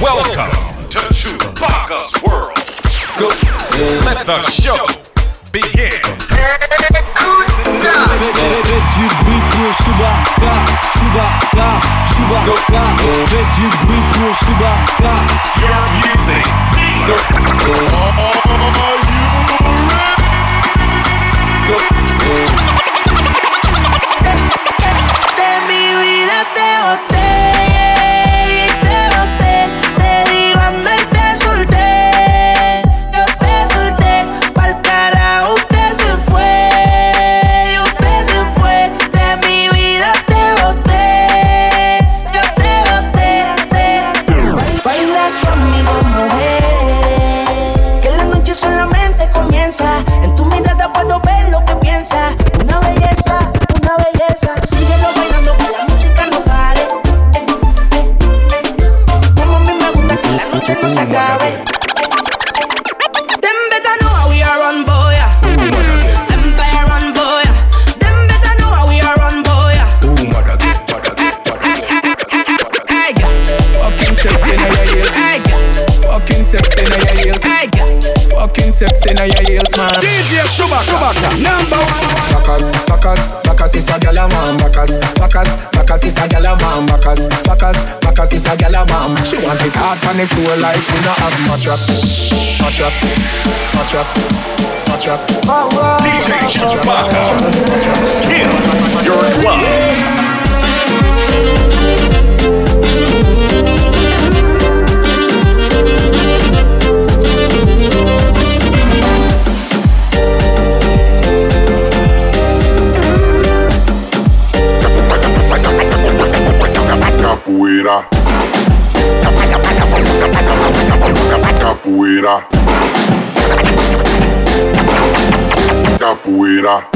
Welcome to Shubaka's world. Let the show begin. Faites du bruit pour Shubaka, Shubaka, Shubaka. Faites du bruit pour Shubaka. Your music De man. DJ Shubaka, number one. Bacas, bacas, bacas is a gyal a man. Bacas, bacas, bacas is a gyal a man. Bacas, bacas, bacas is a gyal a man. She want it hard on the floor like we not have mattress, mattress, mattress, mattress. DJ Shubaka. Kill your club. Capoeira. Capoeira.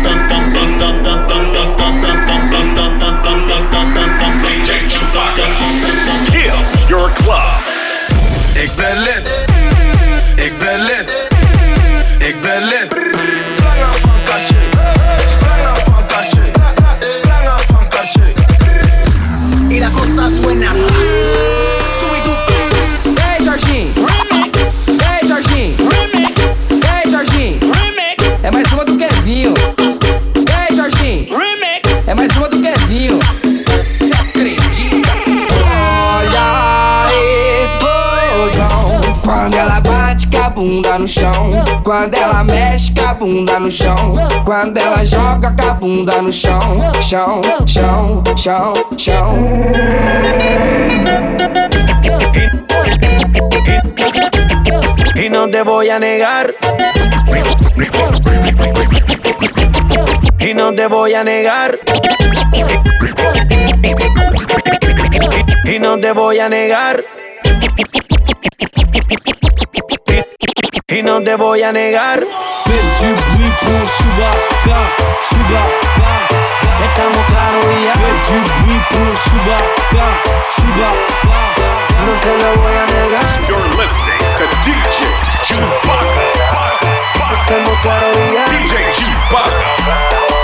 Quando ela mexe com a bunda no chão. Quando ela joga com a bunda no chão. Chão, chão, chão, chão. Y no te voy a negar. Y no te voy a negar. Y no te voy a negar. Y no te voy a negar. Faites du bruit pour Chewbacca, Chewbacca. Estamos claros y ya. Faites du bruit pour Chewbacca, Chewbacca. No te lo voy a negar. You're listening to DJ Chewbacca. Estamos claros y ya. DJ Chewbacca.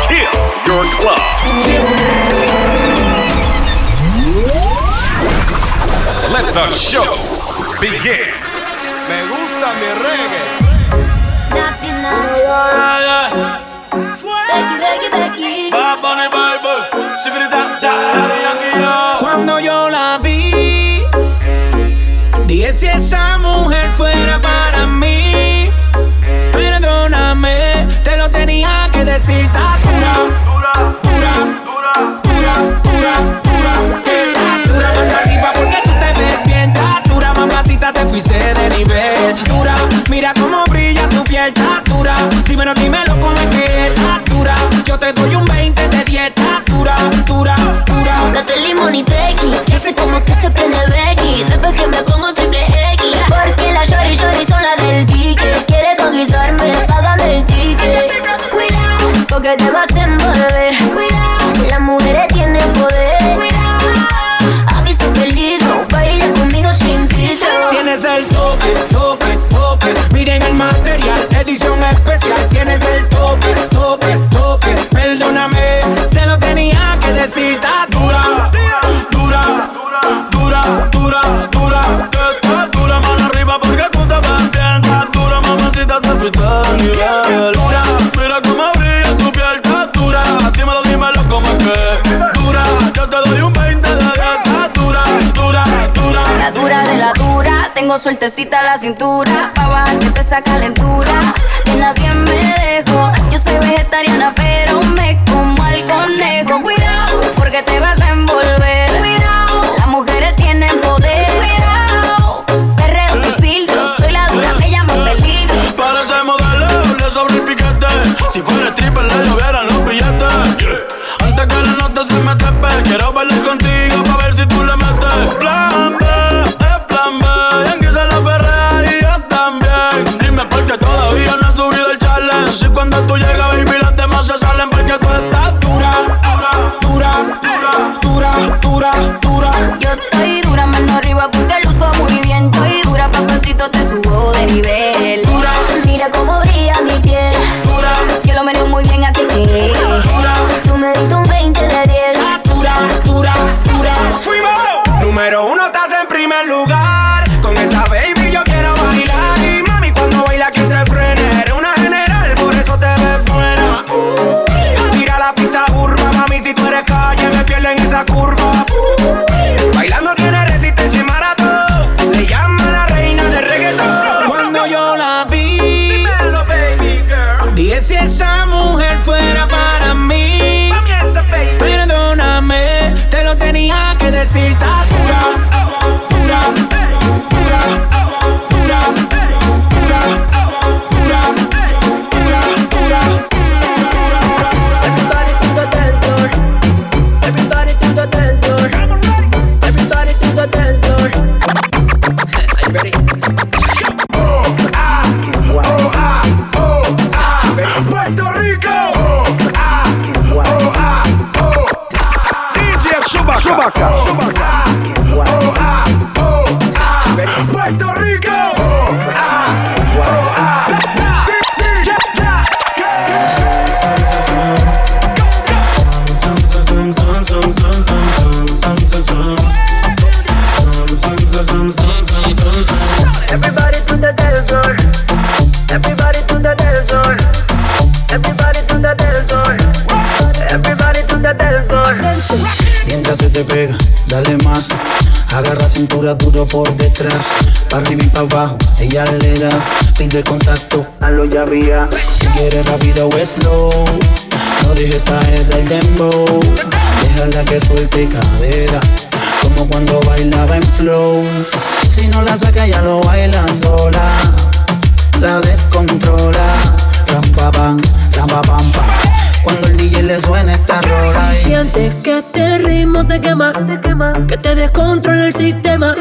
Kill your club. Let the show begin mi reggae. Cuando yo la vi, dije si esa mujer fuera para mí, perdóname, te lo tenía que decir, está dura, dura, dura, dura, dura, dura, dura, mano arriba porque tú te ves bien, dura, mamacita, te fuiste de nivel. pero dímelo con dura, Yo te doy un 20 de 10, dura, dura, dura. Póntate limón y tequi, que sé como que se prende Becky. Después que me pongo dura, dura, dura, dura, dura. Está dura, mano arriba porque tú te. Está dura, mamacita, te fuiste al nivel. Dura, mira cómo brilla tu piel. Está dura, dímelo, dímelo cómo es que. Dura, yo te doy un 20 de 10. Está dura, dura, dura. La dura de la dura, tengo sueltecita la cintura. Pa' bajarte esa calentura, que nadie me dejó. Yo soy vegetariana, pero me como al conejo. Porque te vas a envolver. Cuidado, las mujeres tienen poder. Cuidado, perreo sin filtro. Soy la dura, me llaman peligro. Para ese modelo le sobre el piquete. Si fuera stripper le llovieran troca. Cintura duro por detrás. Pa' arriba y pa' abajo, ella le da. Pide contacto, hazlo ya vía. Si quieres rápido o slow. No dejes caer el dembow. Déjala que suelte cadera. Como cuando bailaba en flow. Si no la saca, ya lo baila sola. La descontrola. Ram pa pam, ram pa pam pam. Cuando el DJ le suena esta rola. y- Sientes que este ritmo te quema, que te descontrola el sistema.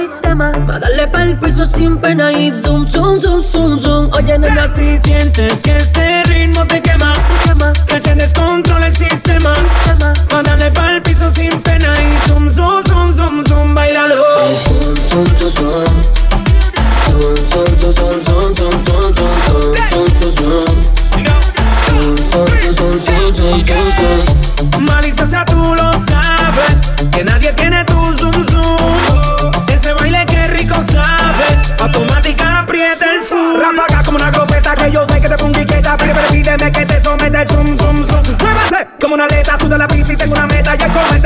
Va a darle pa'l piso sin pena y zoom, zoom, zoom, zoom, zoom. Oye, nena, si sientes que ese ritmo te quema, que te descontrola el sistema. Va a darle pa'l piso sin pena y zoom, zoom, zoom, zoom, zoom, bailalo. Zoom, zoom. Zoom, zoom, zoom, zoom, zoom, zoom, zoom, zoom, zoom, zoom, zoom. Zoom, zoom, zoom. Malicia, tú lo sabes, que nadie tiene tu zoom zoom. Ese baile que rico sabe, automática aprieta el zoom. Ráfaga como una glopeta que yo sé que te pongo quieta, pero pídeme que te someta el zoom zoom zoom. Muévase como una aleta, tú de la pista y tengo una meta, ya coméntala con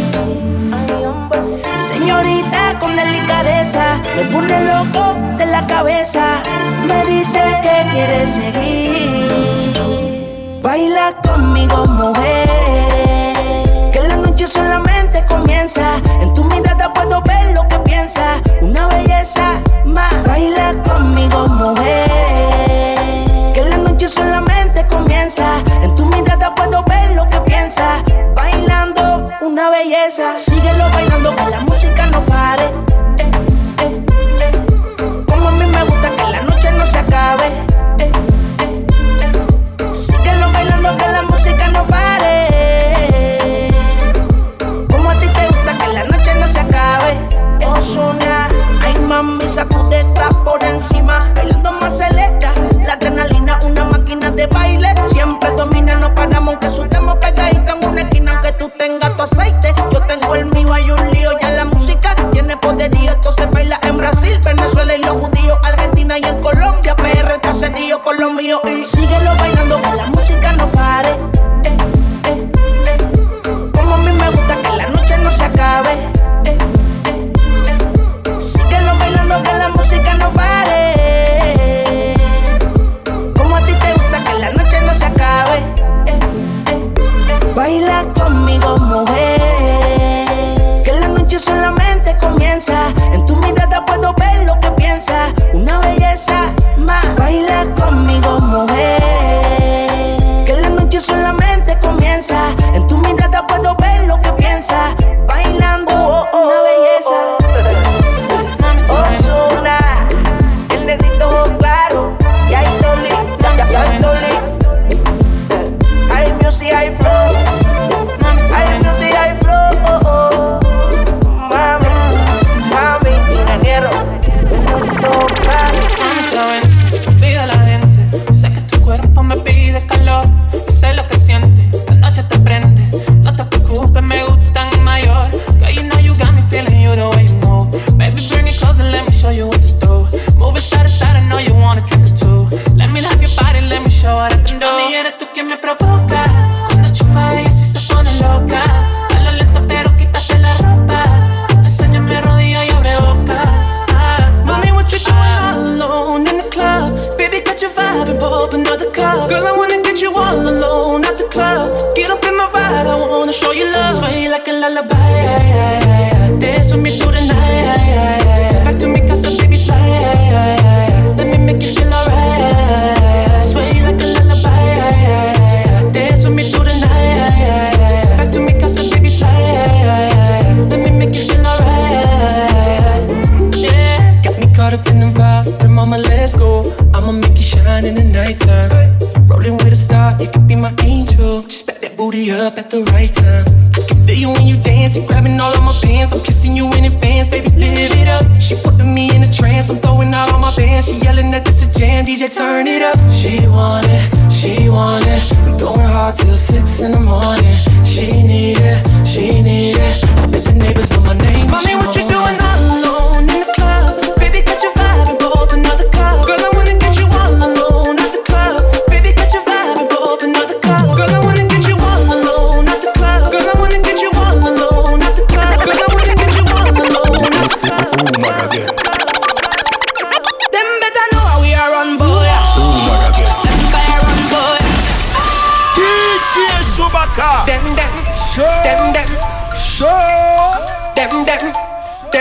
Señorita con delicadeza, me pone loco de la cabeza. Me dice que quiere seguir. Baila conmigo, mujer. Que la noche solamente comienza. En tu mirada puedo ver lo que piensa Una belleza más. Baila conmigo, mujer. Que la noche solamente comienza. En tu mirada puedo ver lo que piensa una belleza. Síguelo bailando que la música no pare. Como a mí me gusta que la noche no se acabe. Síguelo bailando que la música no pare. Como a ti te gusta que la noche no se acabe. Ay, mami, sacude, por encima. Bailando más celesta. La adrenalina, una máquina de baile. Siempre domina, no paramos, aunque sudemos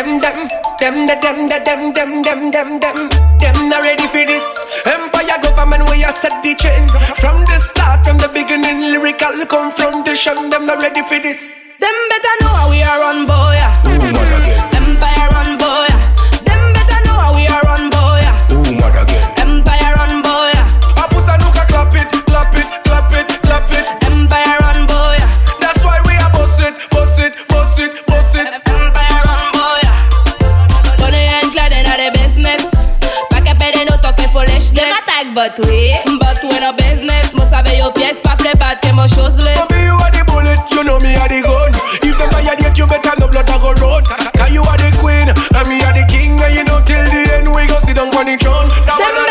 Them, them, them, the, them, the, them, them, them, them, them. Them not ready for this. Empire government, we are set the change. From the start, from the beginning, lyrical confrontation. Them not ready for this. Them better know how we are on boy. Ooh, Empire on boy. Them better know how we are on boy. Ooh, mother but we But we no business, must save your pièce Pas play bad, que mo chose less Mommy, you are the bullet, you know me are the gun. If them fire yet, you better no blood I go road Cause you are the queen, and me are the king And you know till the end we go sit down on the throne. Them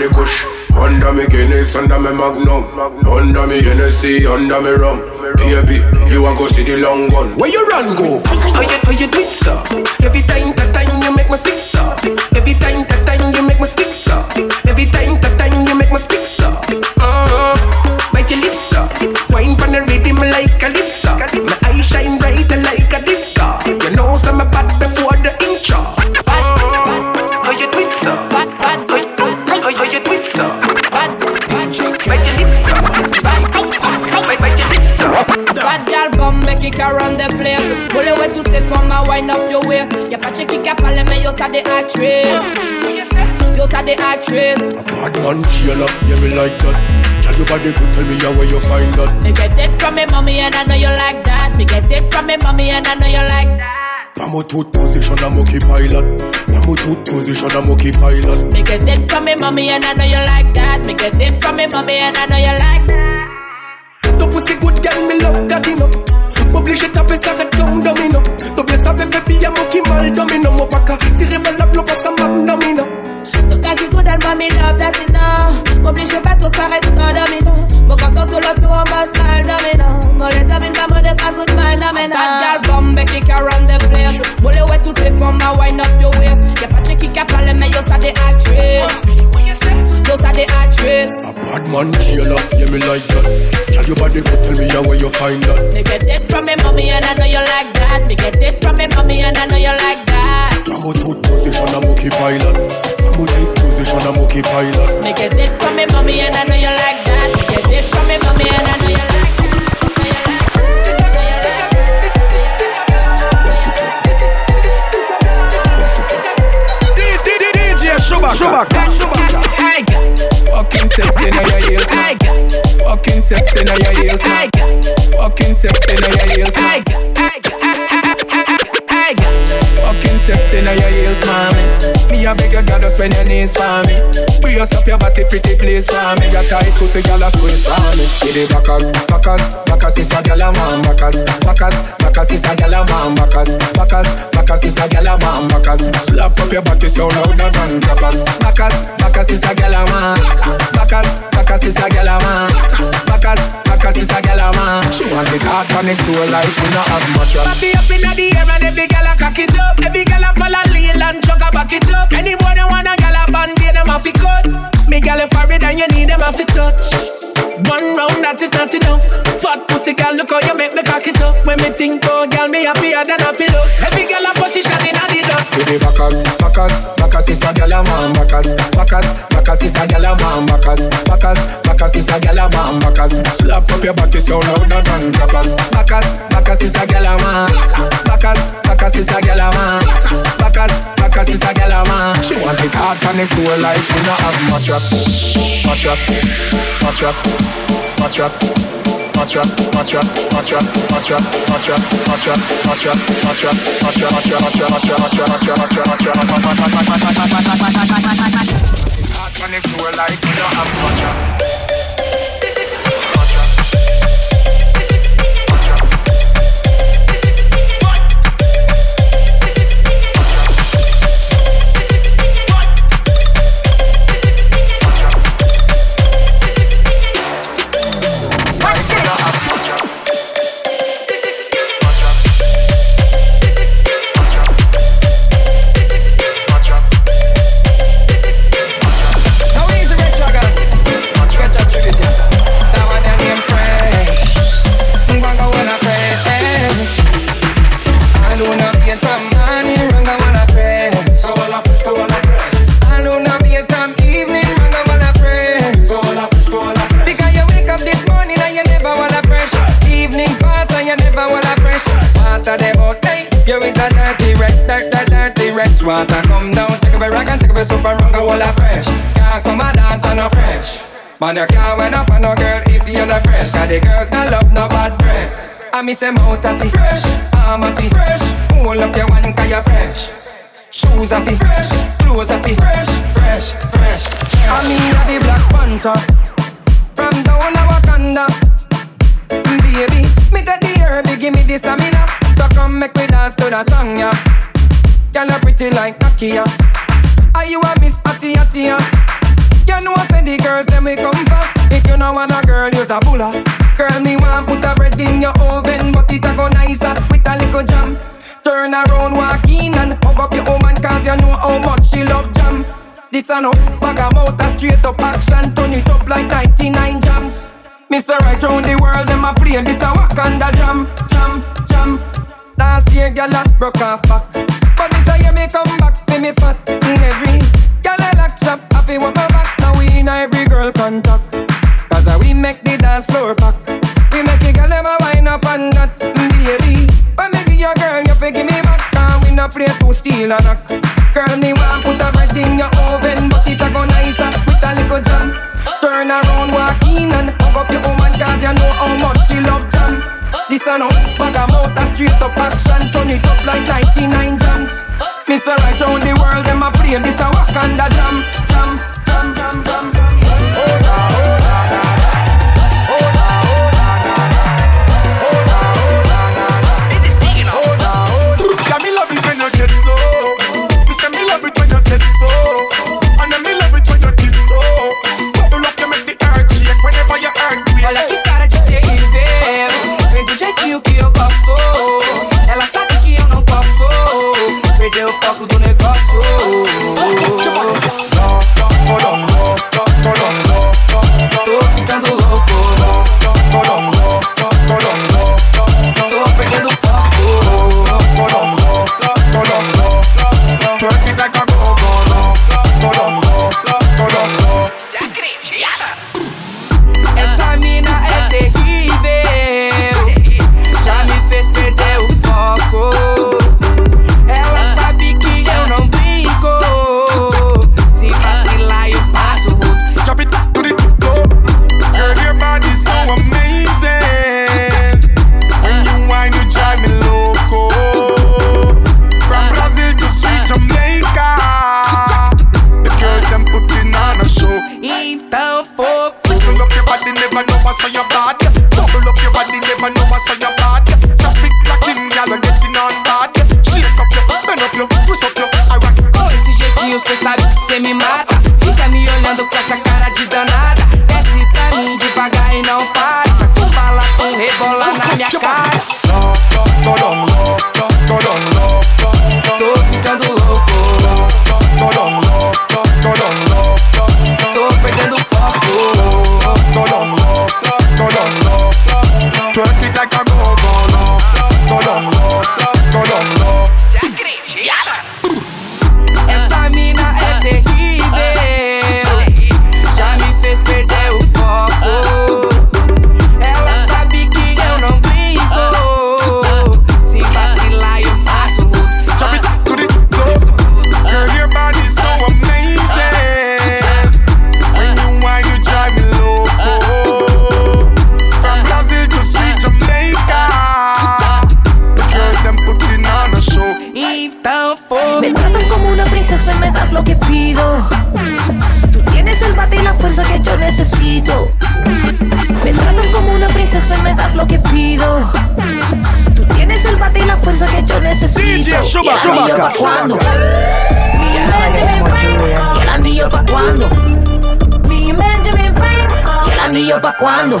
the bush. Under me Guinness, under me Magnum Under me Hennessy, under me rum Baby, you want go see the long gun Where you run go? How you, how you do it, sir? Every time, that time Yo, ça des actrices. Bad man, chill up, yeah, me like that Tell your body good, tell me how where you find that Me get it from me mommy and I know you like that. Me get it from me mommy and I know you like that. Pamo tooth position, I'm okay pilot Pamo tooth position, I'm okay pilot Me get it from me mommy and I know you like that. Me get it from me mommy and I know you like that. Ton pussy good girl, me love that, you know M'oblige taper ça red comme domino Ton blesse avec baby, y'a mon qui mal domino Mon paca, tiré balle la bloc, passe à magnum, you know Ton gars qui good and mommy love that, you know. M'oblige pas tout s'arrête quand domino. Mon canton tout le tour en mode mal domino. Mon les domine pas, mon d'être de mal domino. Bad gal bomb, kick around the place. Mon les ouais toutes les femmes, ma wind up your waist. Y'a pas de chick qui capable, mais yo, ça des actrices. Yo, ça des actrices. A bad man, chill yeah, me like that Tell your body good, tell me how where you find that Me get it from me mommy and I know you like that. Me get it from me mommy and I know you like that. Pamo tooth position, I'm okay pilot Pamo tooth position, I'm okay pilot Me get it from me mommy and I know you like that. Me get it from me mommy and I know you like DJ Shubaka Fucking sex in your heels. Fucking sex in your heels. Fucking sex in your heels. Fucking sexy now your heels, mommy. Me a beg your to spend your knees for me. Brace up your body, pretty please for me. Your tight pussy, girl, a squeeze for me. Give it backers, backers, backers is a girl a man. Backers, backers, backers is a girl a man. Backers, backers, backers is a girl a man. Backers, slap up your body so louder than clappers. Backers, backers is a girl a man. Backers, backers is a girl a man. Backers, backers is a girl a man. She want it hard on the floor like we not have of. Party up inna the air and every girl a cock it up. Every girl a follow lean and chuck a back it up. Any boy that want a girl a band, they them a fi cut. Me girl if worried and you need them a fi touch. One round that is not enough. Fat pussy girl, look how you make me cock it up. When me think oh girl, me happier than a pillow. Every girl a position inna the duck. Give the backers, backers, backers is a gyal a man. Backers, backers, backers is a gyal a man. Backers, backers, backers is a gyal a man. Backers, slap up your body so louder than clappers. Backers, backers is a gyal a man. Backers, backers is a gyal a man. Backers, backers is a gyal a man. She want it hard on the floor like we not have mattress, mattress, mattress, mattress. Mattress, mattress, mattress, mattress, mattress, mattress, mattress, mattress, mattress, mattress, mattress, mattress, mattress, Hot on the floor like we don't have mattress. This And me say mouth a fi fresh, arm a fi fresh. Hold up your one cause you fresh. Shoes a fi fresh, clothes a fi fresh Fresh, fresh. And me a the Black Panther. From down a Wakanda. Baby, me take the herb, give me the stamina. So come make me dance to the song, yeah. Girl, you pretty like Nakia Are you a Miss Atia Atia? You know I say the girls them we come for. If you know want a girl, use a bulla. Girl, me want put a bread in your oven, but it a go nicer with a little jam. Turn around, walk in and hug up your woman cause you know how much she love jam. This a no bag a mouth a straight up action, turn it up like 99 jams. Mr. Right round the world, them a play this a Wakanda jam, jam, jam. Last year, girl, I broke off back. But this a year me come back, for me spot. Every girl I feel what my back. Now we in every girl contact. Cause we make the dance floor pack. We make the girl a wind up and that, baby. But me give your girl, you fi give me back. Cause we no play to steal a knock. Girl, me want put a bread in your oven, but it a go nicer with a little jam. Turn around, walk in and hug up your woman cause you know how much she love jam. This a no bag a mouth a straight up action, turn it up like 99 jams. Mr. Right round the world, them a play this a Wakanda jam, jam, jam, Olha que cara de terrível. Vem do jeitinho que eu gosto. Ela sabe que eu não posso Perder o foco do negócio cuándo?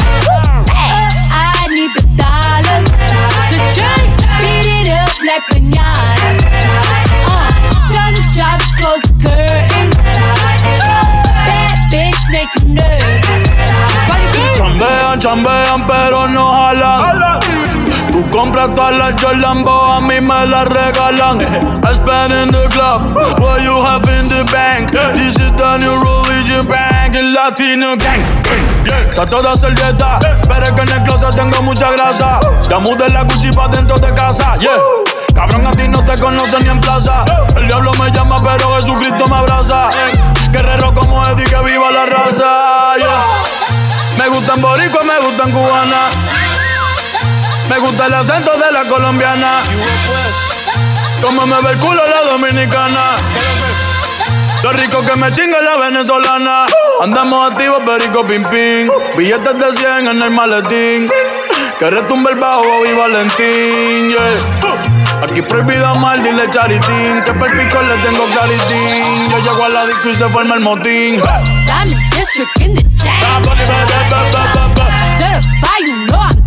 change, beat it up like pinata. Uh, tell the job to close the curtains. That bitch make you nervous. Chambean, chambean, pero no jalan. Tú compras todas las a mí me las regalan. I spend in the club, what you have in the bank. This is the new religion bank, el latino gang. Está toda servieta, pero es que en el closet tengo mucha grasa. Ya mudé la Gucci pa' dentro de casa, yeah. Cabrón, a ti no te conocen ni en plaza. El diablo me llama, pero Jesucristo me abraza. Guerrero como Eddie, que viva la raza, yeah. Me gustan boricua, me gustan cubana. Me gusta el acento de la colombiana. Como me ve el culo la dominicana. Lo rico que me chinga la venezolana. Andamos activos, perico pim pim. Billetes de 100 en el maletín. Que retumbe el bajo y Valentín. yeah. Aquí prohibida mal, dile charitín. Que per pico le tengo claritín. Yo llego a la disco y se forma el motín. Diamond district in the chain. Certified, you know I'm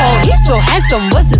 Oh, he's so handsome. What's his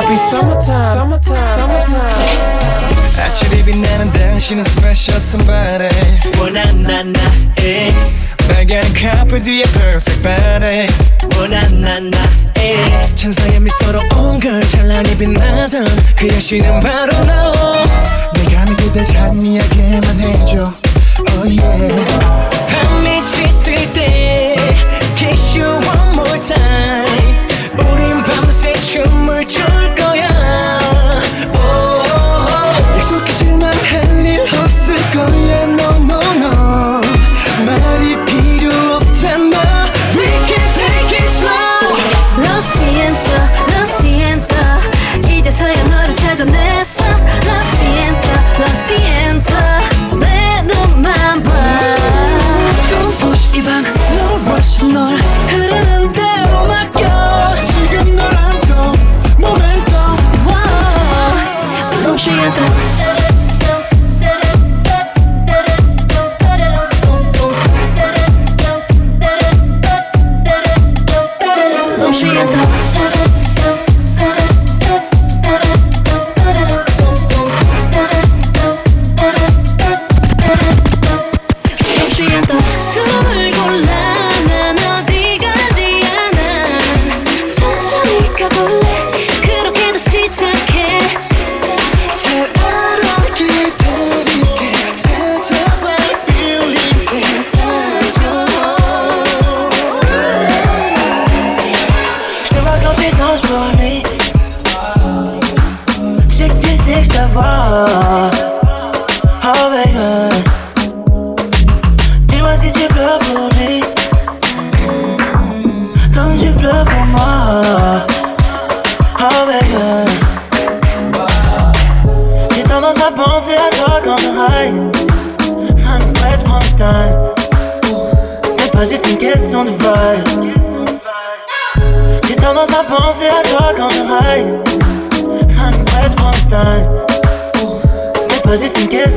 Happy summertime. Summertime. Summertime. 아침이 빛나는 당신은 special somebody 원한 나나에 빨간 카페 뒤에 perfect body 원한 나나에 천사의 미소로 온걸 찬란히 빛나던 그 여신은 바로 너 내가 믿을 찬미하게만 해줘 oh yeah 밤이 짙을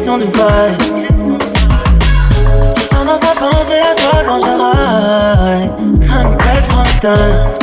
question de vibe. J'ai tendance à penser à toi quand je ride. Man, presse, le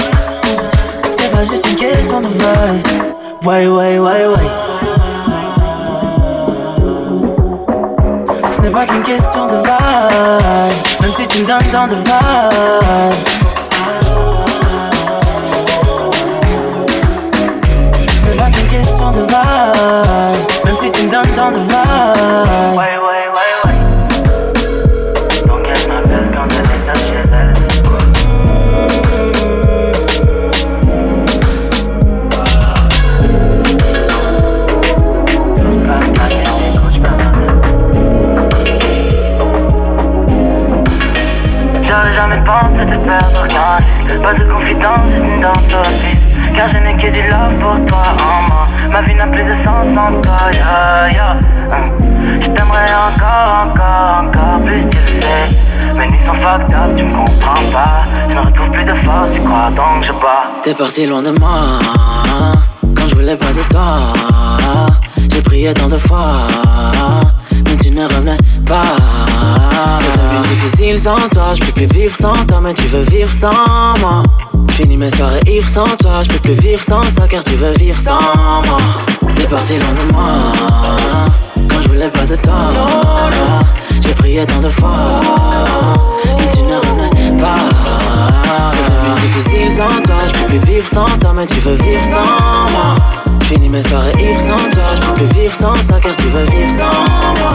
T'es parti loin de moi quand je voulais pas de toi. J'ai prié tant de fois, mais tu ne revenais pas. C'est devenu difficile sans toi, je peux plus vivre sans toi, mais tu veux vivre sans moi. Finis mes soirées ivres sans toi, je peux plus vivre sans ça car tu veux vivre sans moi. T'es parti loin de moi quand je voulais pas de toi. J'ai prié tant de fois, tu ne revenais pas. C'est devenu difficile sans toi, je peux plus vivre sans toi, mais tu veux vivre sans moi. Finis mes soirées ivres sans toi, je peux plus vivre sans ça car tu veux vivre sans moi.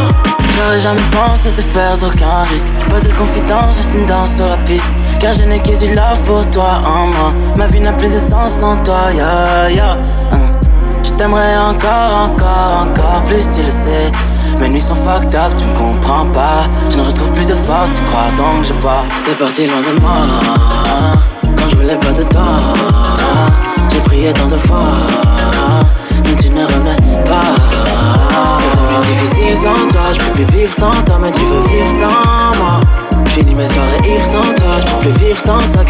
J'aurais jamais pensé te perdre aucun risque. Pas de confidence, juste une danse sur la piste. Car je n'ai que du love pour toi en moi. Ma vie n'a plus de sens sans toi, yeah, yeah. Hum. Je t'aimerais encore, encore, encore plus, tu le sais. Mes nuits sont fucked up, tu me comprends pas. Je ne retrouve plus de force, tu crois donc je bois. T'es parti loin de moi, quand je voulais pas de toi. J'ai prié tant de fois, mais tu ne revenais pas. C'est devenu difficile sans toi, je peux plus vivre sans toi, mais tu veux vivre sans moi. Finis mes soirées ivres sans toi, je peux plus vivre sans ça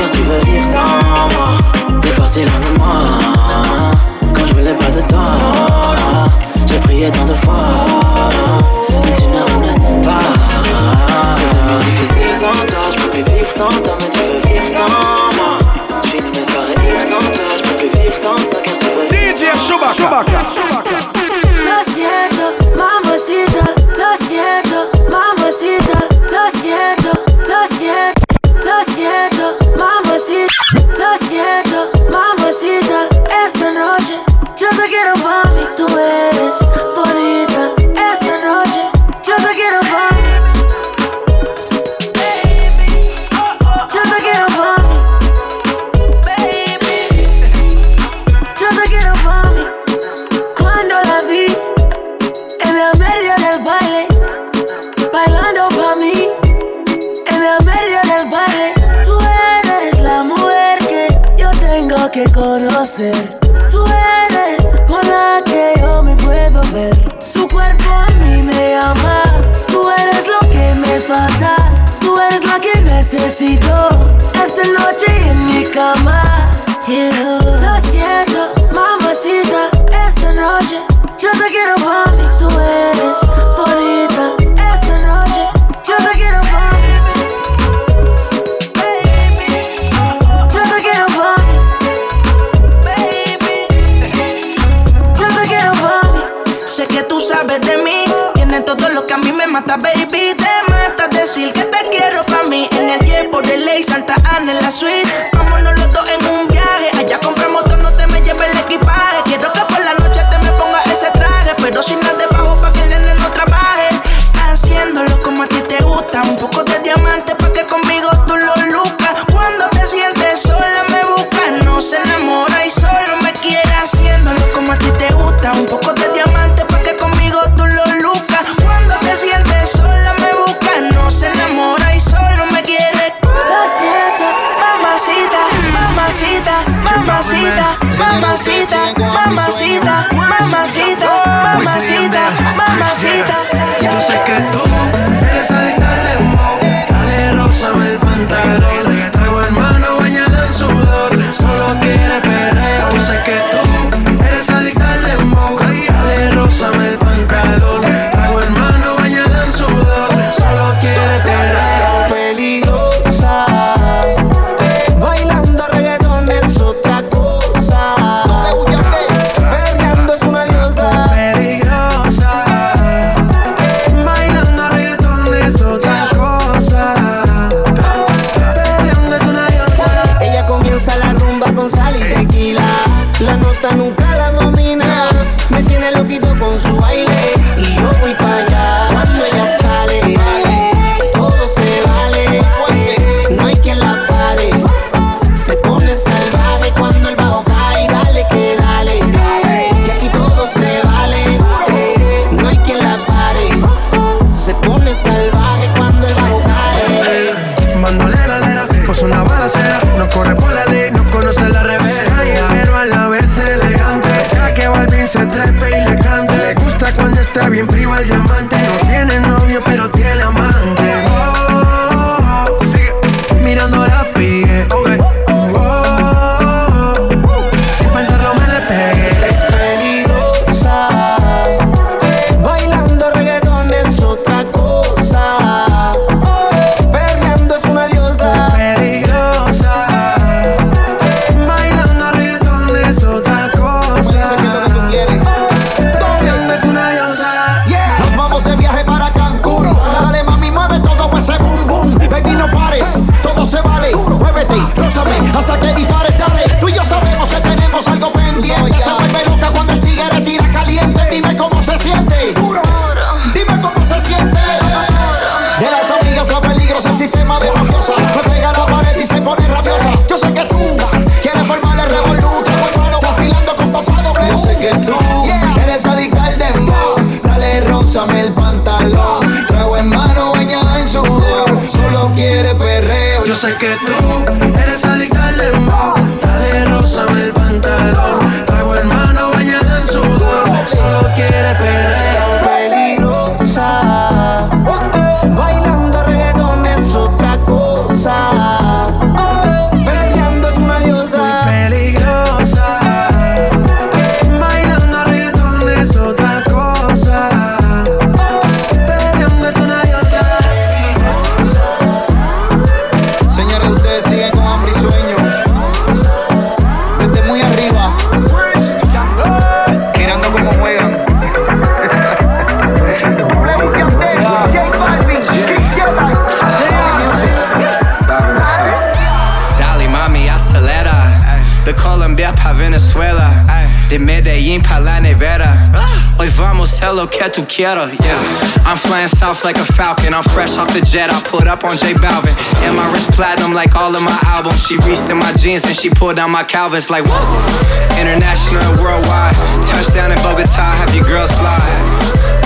a lo tú quieras. Yeah. I'm flying south like a falcon. I'm fresh off the jet. I put up on J Balvin. And my wrist platinum like all of my albums. She reached in my jeans and she pulled down my Calvins like whoa. International and worldwide. Touchdown in Bogota. Have your girls slide.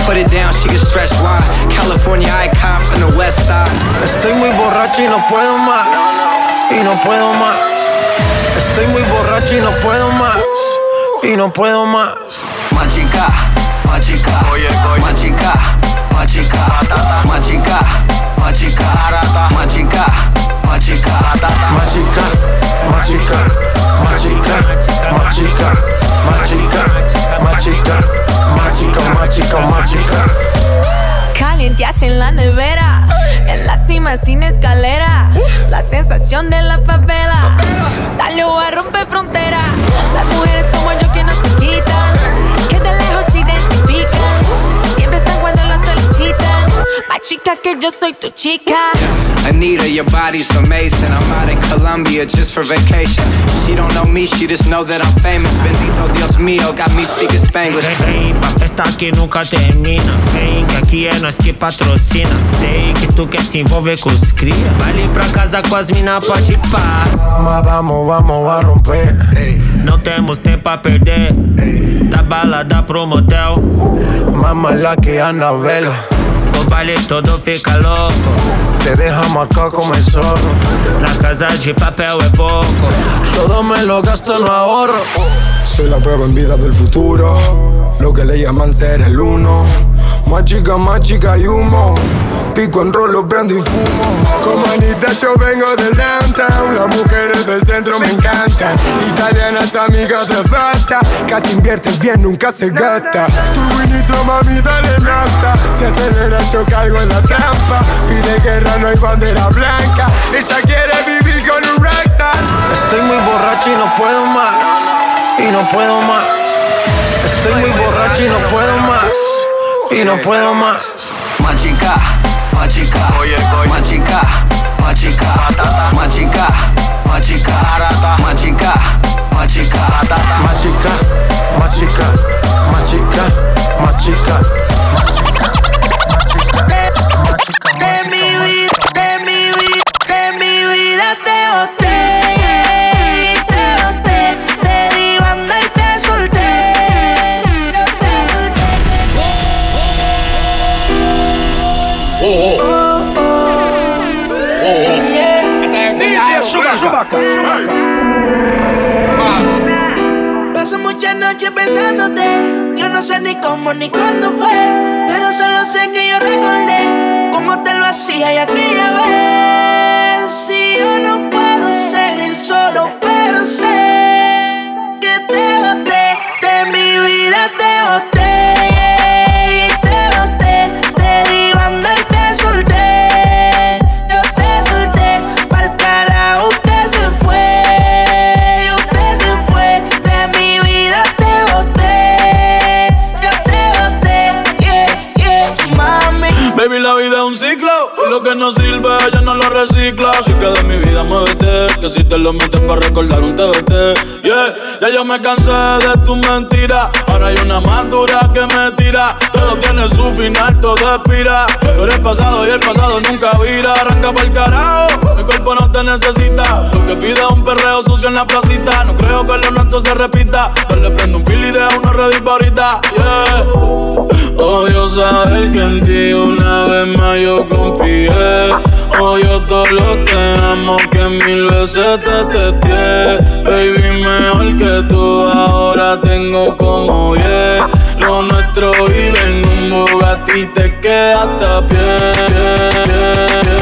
Put it down, she can stretch wide. California icon from the west side. Estoy muy borracho y no puedo más. Y no puedo más. Estoy muy borracho y no puedo más. Y no puedo más. Machica, machica, oye, machica, machica, machica, machica, machica, machica, Machica, machica, machica, machica, machica, machica, machica, machica, machica. Calienteaste en la nevera, en la cima sin escalera. La sensación de la favela salió a romper frontera. Las mujeres como yo que no se quitan, que de lejos chica que yo soy tu chica. Anita, your body's amazing. I'm out in Colombia just for vacation. She don't know me, she just know that I'm famous. Bendito Dios mío, got me speaking Spanglish. Hey, pa' festa que nunca termina. Hey, que aqui é nós que patrocina. Sei que tu quer se envolver com os cria. Vai ali pra casa com as mina, pode pá. Mas vamos, vamos a romper. Não temos tempo a perder. Da balada pro motel. Más mala que Anabel. Baile todo fica louco. Te deja marcado como el zorro. La casa de papel es poco. Todo me lo gasto, no ahorro. Soy la prueba en vida del futuro. Lo que le llaman ser el uno. Más chica, más chica y humo. Pico en rolo, prendo y fumo. Como Anita, yo vengo del downtown. Las mujeres del centro me encantan. Italianas, amigas de falta. Casi inviertes bien, nunca se gasta. Tu winito, mami, dale nafta. Se acelera, yo caigo en la trampa. Pide guerra, no hay bandera blanca. Ella quiere vivir con un rockstar. Estoy muy borracho y no puedo más. Y no puedo más. Estoy muy borracho y no puedo más. Y no puedo más. Machica, machica, oye, oye, machica, machica, patata, machica, machica, arata, machica, machica, patata, machica, machica, machica, machica, machica, machica, De mi vida, de mi vida, de mi vida te boté. Te Muchas noches pensándote. Yo no sé ni cómo ni cuándo fue. Pero solo sé que yo recordé cómo te lo hacía y aquella vez. Si yo no puedo seguir solo, pero sé que te boté. Si te lo metes para recordar un TBT. Yeah, ya yo me cansé de tus mentiras. Ahora hay una más que me tira. Todo tiene su final, todo expira. Tú eres pasado y el pasado nunca vira. Arranca por el carajo. Mi cuerpo no te necesita. Lo que pide es un perreo sucio en la placita. No creo que lo nuestro se repita. Pero le prendo un fil y deja uno ready pa' ahorita. Yeah. Odio saber que en ti una vez más yo confié. Odio todo lo te amo que mil veces te testé. Baby, mejor que tú ahora tengo como yeah. Lo nuestro vive en un Bugatti te queda hasta pie.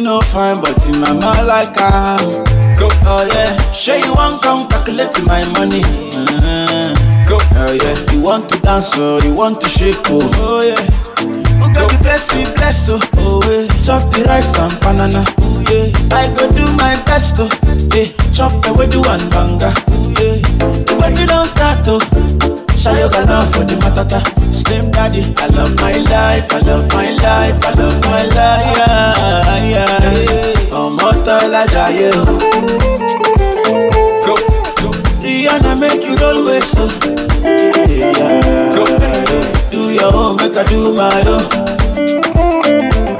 Monkey no fine, but in my mind like I am. Go, oh yeah. Sure you want come calculate my money. Uh, go, oh yeah. You want to dance or you want to shake oh, oh yeah. Who got the bless you, bless oh, oh yeah. Chop the rice and banana, oh yeah. I go do my best oh, yeah. Chop the way do and banga, oh yeah. The party don't start oh. Shayo got love for the matata. Slim daddy, I love my life, I love my life, I love my life. Oh, yeah, yeah. Ọmọ tọ́lá jayé o. Go, go. Rihanna make you roll with so. Yeah, go. Do your own, make I do my own.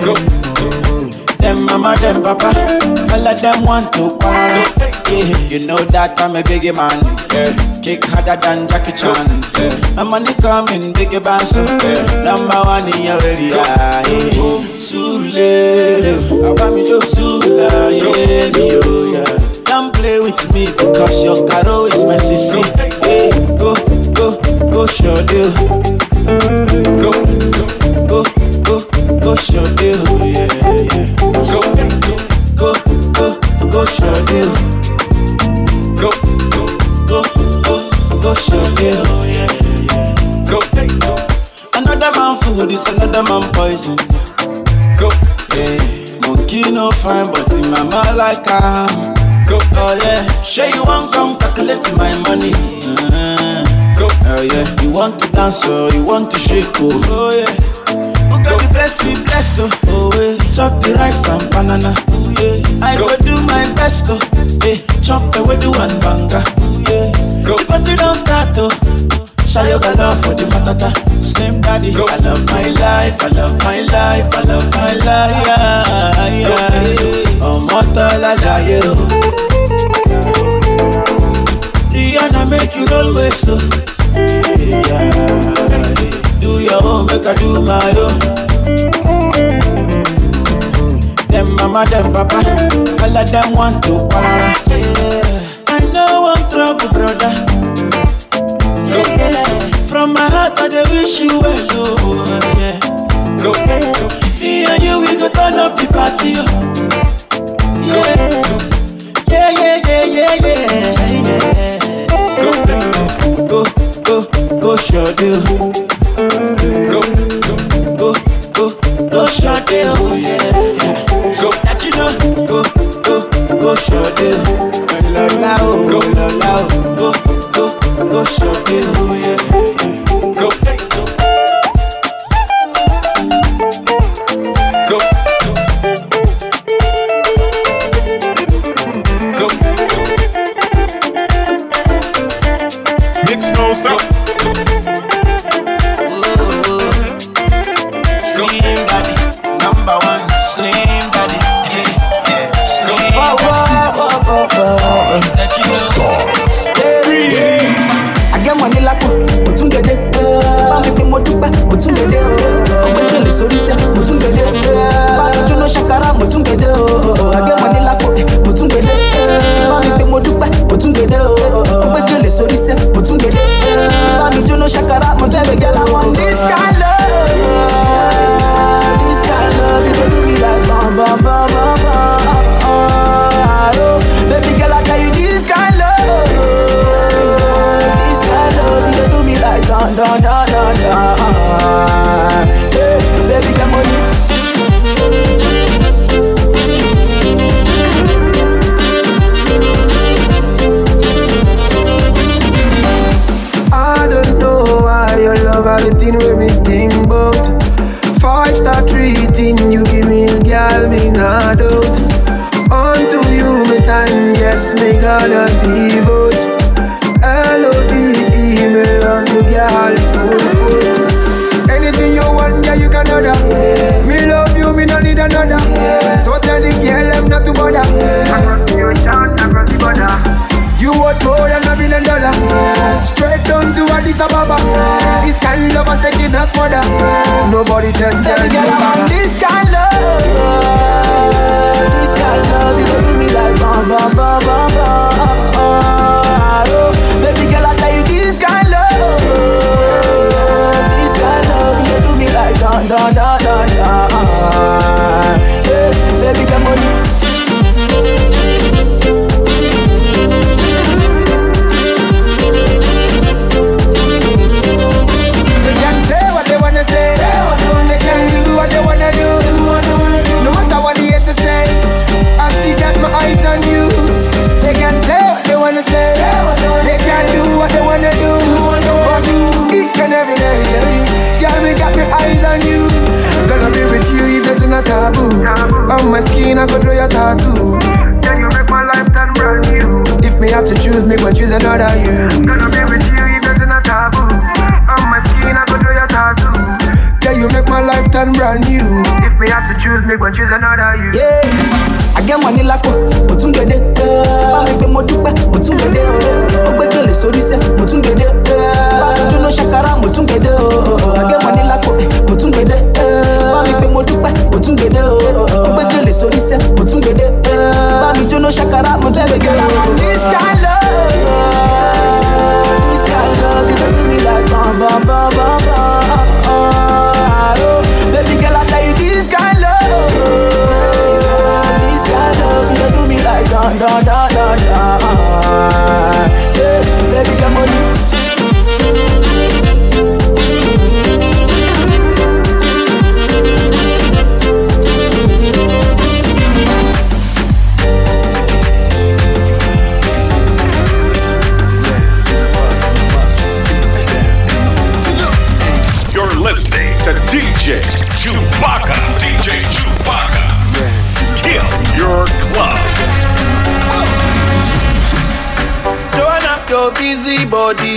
Go. Them mama, them papa, all of them want to quarrel. Yeah, you know that I'm a biggie man. Yeah. Kick harder than Jackie Chan. Yeah. My money coming, biggie band so yeah. Number one in your area. Yeah. Sule, I want me to Sula, yeah. Don't play with me because your caro is messy. See, yeah. Go, go, go, show deal. Go, go, go, go, go. Go, go, go, go, go. Go, go, go, go, yeah. Go, go. Another man food is another man poison. Go, yeah. Monkey no fine, but in my mind like I am. Go, oh uh-huh. go, oh, yeah. You want to dance or you want to shake oh, oh yeah we bless you, bless you. Oh, eh. Chop the rice and banana. Ooh, yeah. I go. go do my best, oh. Eh. Chop the wedu and banga. Ooh, yeah. Go. The party don't start, oh. Shall you love for the matata. Slim daddy. Go. I love my life, I love my life, I love my life. Yeah, yeah. Oh, Motala Jayo. Oh. Rihanna make you always so. Yeah. Do your own, make I do my own. Them mama, them papa, all of them want to para. Yeah. I know I'm trouble, brother. Yeah. From my heart, I they wish you well, oh, yeah. Go. Me and you, we go turn up the party, oh. Yeah. Yeah, yeah, yeah, yeah, yeah. yeah. Go, go, go, go, go, show sure do.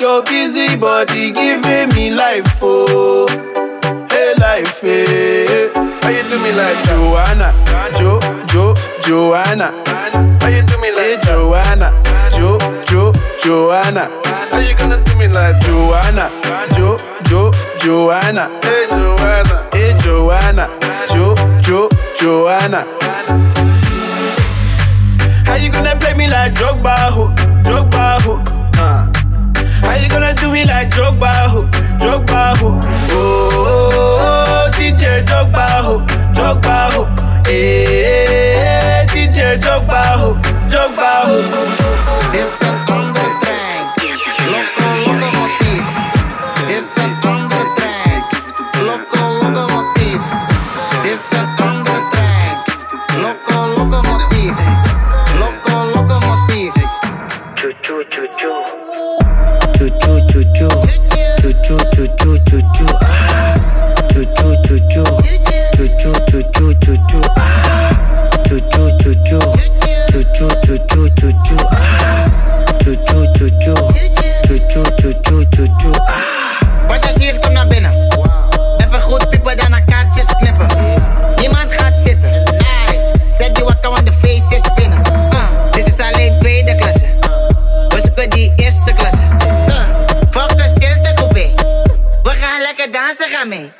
your busy body giving me life, oh, hey life, hey. How you do me like Joanna, Jo, Jo, Joanna? How you do me like hey, Joanna, Jo, Jo, Joanna? How you gonna do me like Joanna, Jo, Jo, Joanna? Hey Joanna, hey Joanna, Jo, Jo, Joanna? How you gonna play me like Drogba, ho, Drogba, ho? How you gonna do me like Drogba, ho? Oh, oh, oh, DJ Drogba, ho, Drogba, ho. Eh, hey, DJ Drogba, ho. This choo. Ah. Ah. Ah. Passagiers, kom naar binnen. Even goed piepen, daarna kaartjes knippen. Niemand gaat zitten. Zet die wakker, want de feest is binnen. Ah, dit is alleen tweede klasse. We zoeken die eerste klasse. Uh, een stilte coupé. We gaan lekker dansen, ga mee.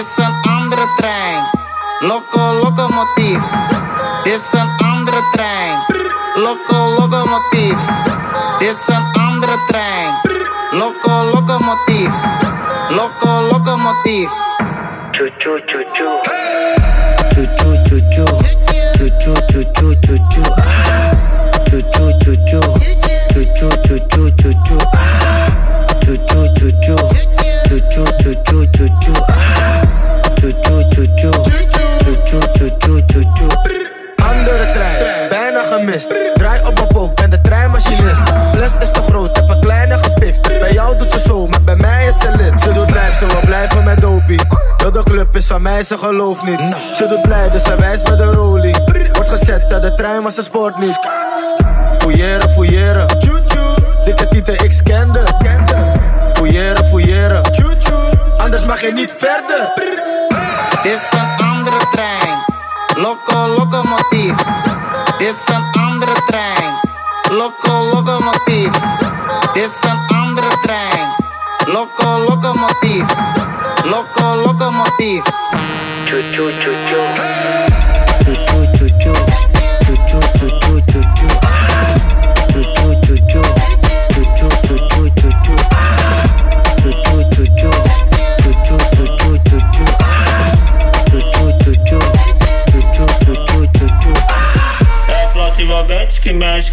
Dit is een andere trein. Loco, locomotief. Dit is een andere trein. Loco, locomotief. Dit is een andere trein. Loco, locomotief. Loco, locomotief. Choo choo choo choo. Choo Is van mij, ze gelooft niet. Ze doet blij, dus ze wijst met de rolie. Wordt gezet dat de trein was, ze sport niet. Fouilleren, fouilleren. Dikke tieten, ik scande. Fouilleren, fouilleren. Anders mag je niet verder. Dit is een andere trein. Loco, locomotief. Dit is een andere trein. Loco, locomotief. Dit is een andere trein. Loco locomotive. Loco locomotive. Chu chu chu chu. Chu chu chu chu. Chu chu chu chu chu chu. Chu chu chu chu. Chu chu chu chu chu chu. Chu chu chu chu. Chu chu chu chu chu chu. Chu chu chu chu. Chu chu chu chu chu chu. É flota envolvente que mexe.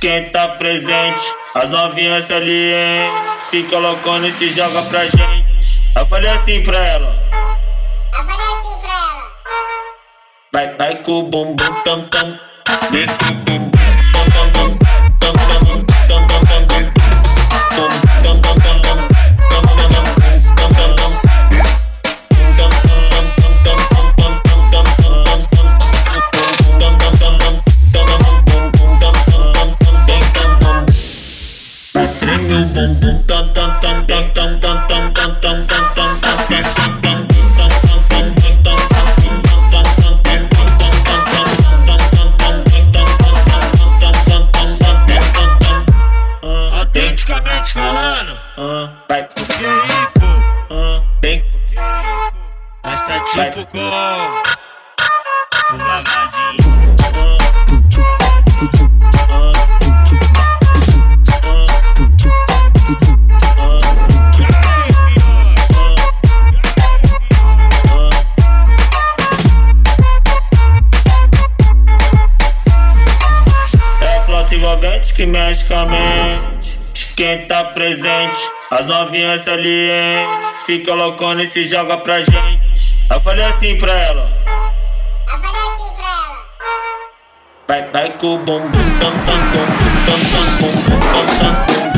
Quem tá presente as novinhas salientes. Fica loucona e se joga pra gente. Eu falei assim pra ela. Vai, vai com o bumbum tam tam. Presente, as novinhas salientes. Fica loucona e se joga pra gente. Eu falei assim pra ela. Vai, vai com o bumbum tam tam bum bum tam tam bum bum tam tam bum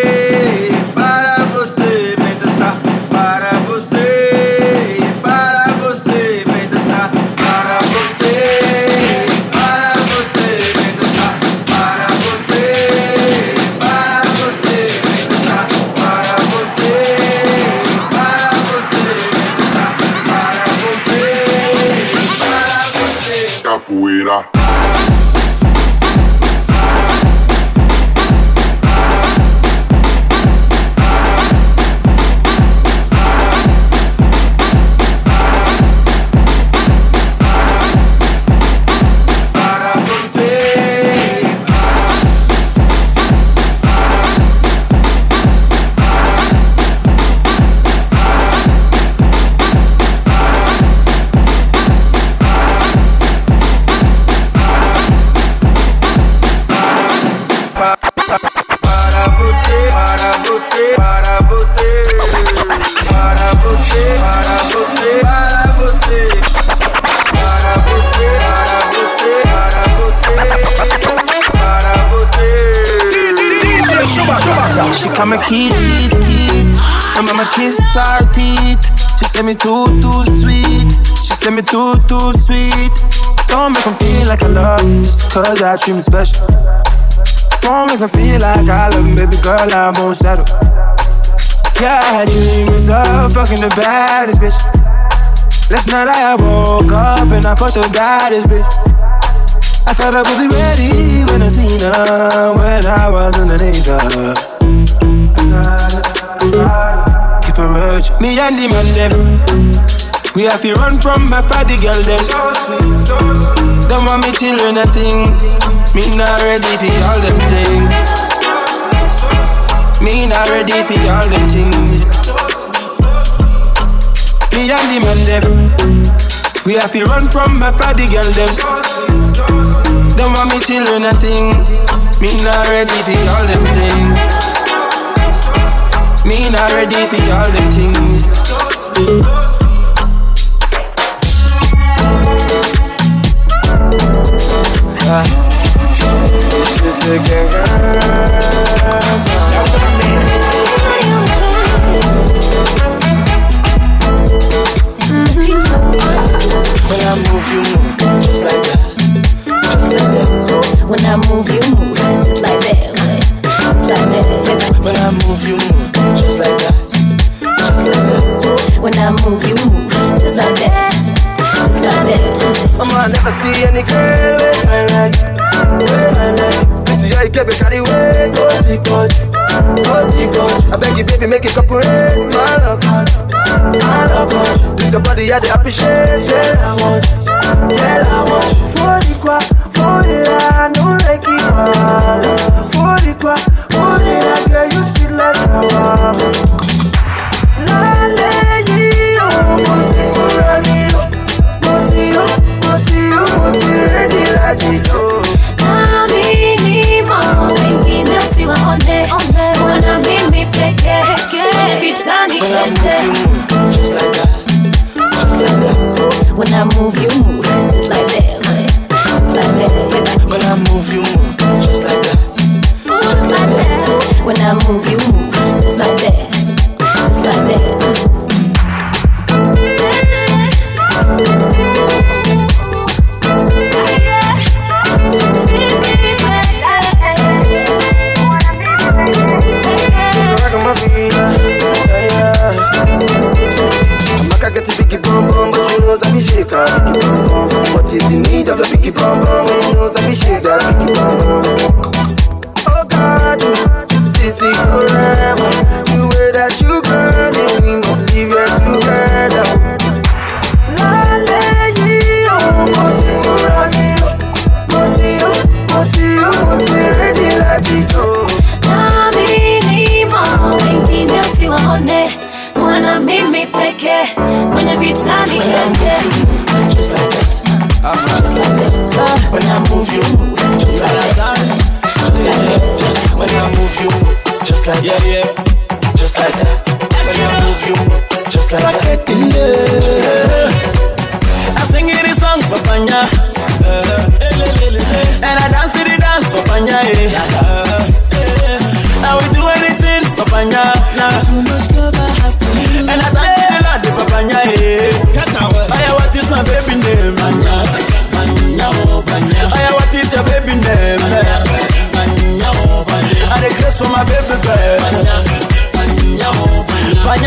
Teeth. She say me too, too sweet. She say me too, too sweet. Don't make 'em feel like I love cause I treat me special. Don't make 'em feel like I love 'em, baby girl, I won't settle. Yeah, I had dreams of fucking the baddest bitch. Last night I woke up and I fucked the baddest bitch. I thought I would be ready when I seen her when I was underneath her. Keep a urge. Me and the man them. We have to run from my party girl them. So sweet, so sweet. Them want me children a thing. Me not ready for all them things. Me not ready for all them things. Me and the man them. We have to run from my party girl them. Them want me children a thing. Me not ready for all them things. Me not ready for all them things.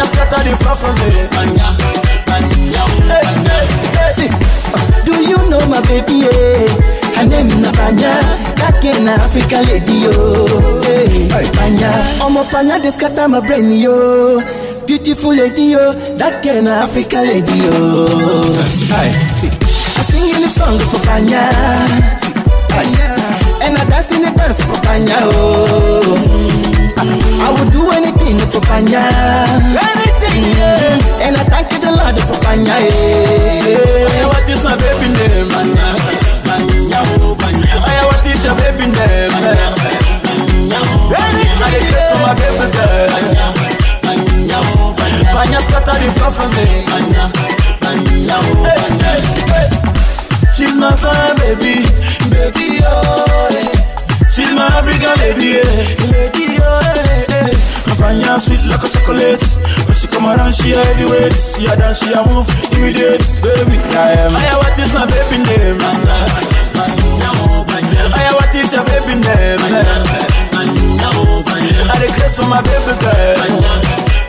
Scatter the from me. Panya, Panya, oh Panya. See, do you know my baby? Yeah? Her name na Panya, that girl na Africa lady yo. Hey, Panya, Omo Panya they scatter my brain yo. Beautiful lady yo, that girl na Africa lady yo. Hi, see, I sing in the song for Panya, see, Panya, and I dance in the dance for Panya oh. I, I would do anything for Panya, anything, yeah. and I thank you the Lord for Panya. Yeah. What is my baby name? Panya, Panya, oh Panya. What is your baby name? Panya, Panya, oh Panya. I request for my baby girl. Panya, Panya, oh Panya. Panya scatter the far from me. Panya, Panya, oh Panya. She's my fine baby, baby oh. She's my African lady, lady oh. Yeah. Panya sweet like a chocolate. When she come around, she a heavyweight. She a dance, she a move immediate, baby. I am. Aya, what is my baby name? Panya, Panya, Panya. Aya, what is your baby name? Panya, Panya, Panya. I request for my baby girl. Panya,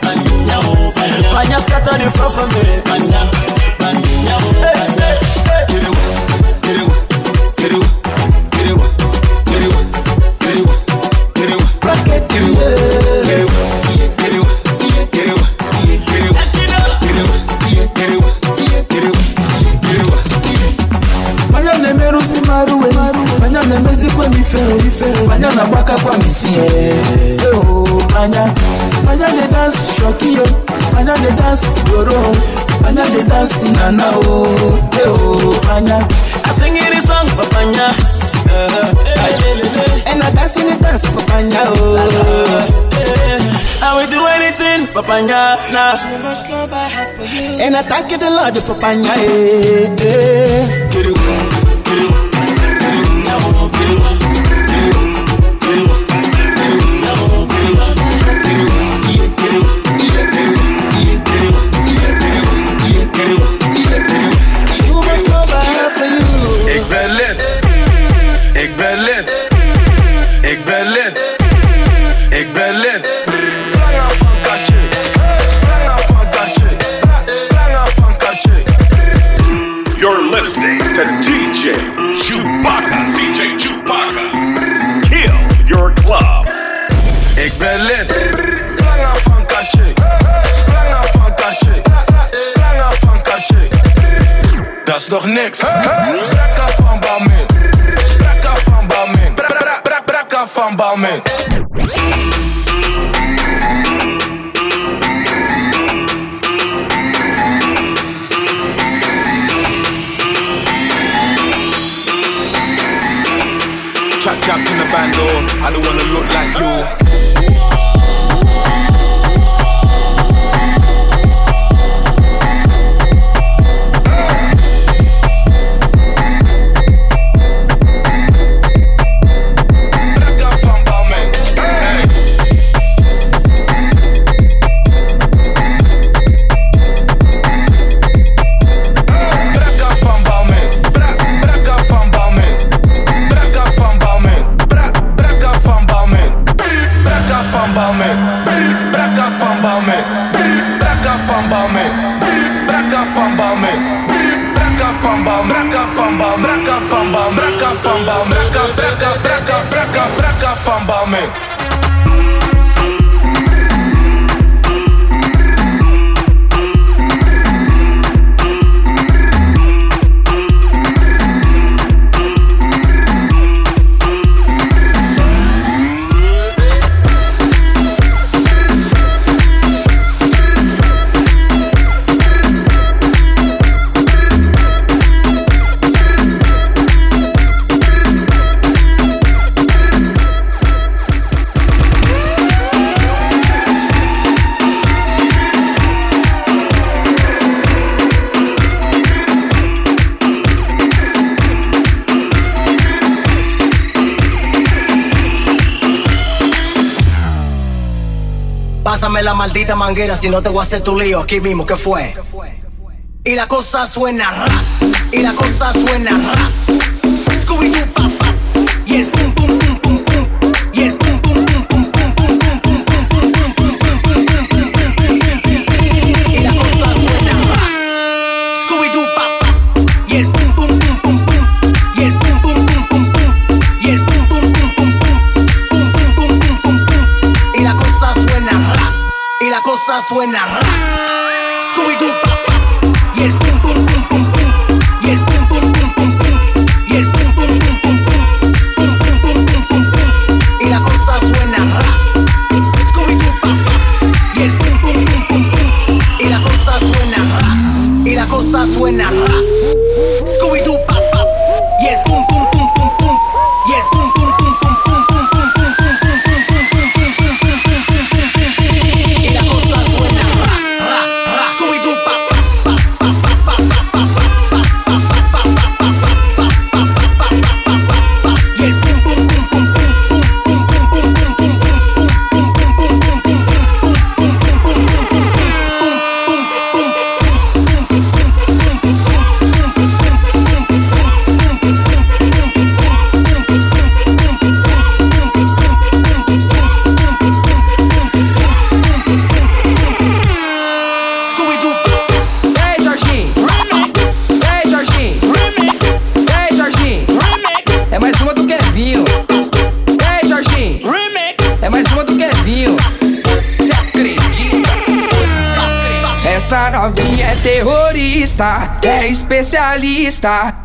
Panya, Panya. Panya scatter the floor from me. Panya, Panya, oh Panya. Get it, get it, get it, tika na bwaka kwangisi ye eo banya banya de danse shoki yo banya de danse yoro banya de danse nana o eo banya asingiri song for Panya. Eh, eh, eh. and I dance in the dance for Panya. oh I will do anything for Panya. Nah. much love I have for you. And I thank you the Lord for Panya. Eh, eh. Balmin. Chap chap in the band door. I don't wanna look like you. Maldita manguera si no te voy a hacer tu lío aquí mismo, ¿qué fue? Y la cosa suena ra, y la cosa suena ra. Scooby-Doo,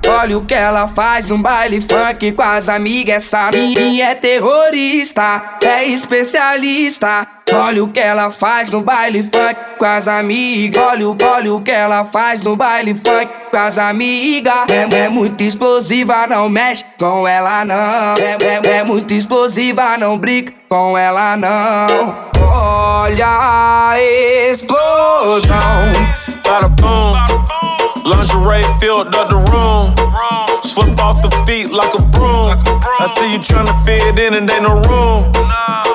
Olha o que ela faz no baile funk com as amigas. Essa minha é terrorista, é especialista. Olha o que ela faz no baile funk com as amigas. Olha, olha o que ela faz no baile funk com as amigas. É, é muito explosiva, não mexe com ela não. É, é- é muito explosiva, não brinca com ela não. Olha a explosão. Bada boom. Lingerie filled up the room. Swept off the feet like a broom. I see you tryna fit in and ain't no room.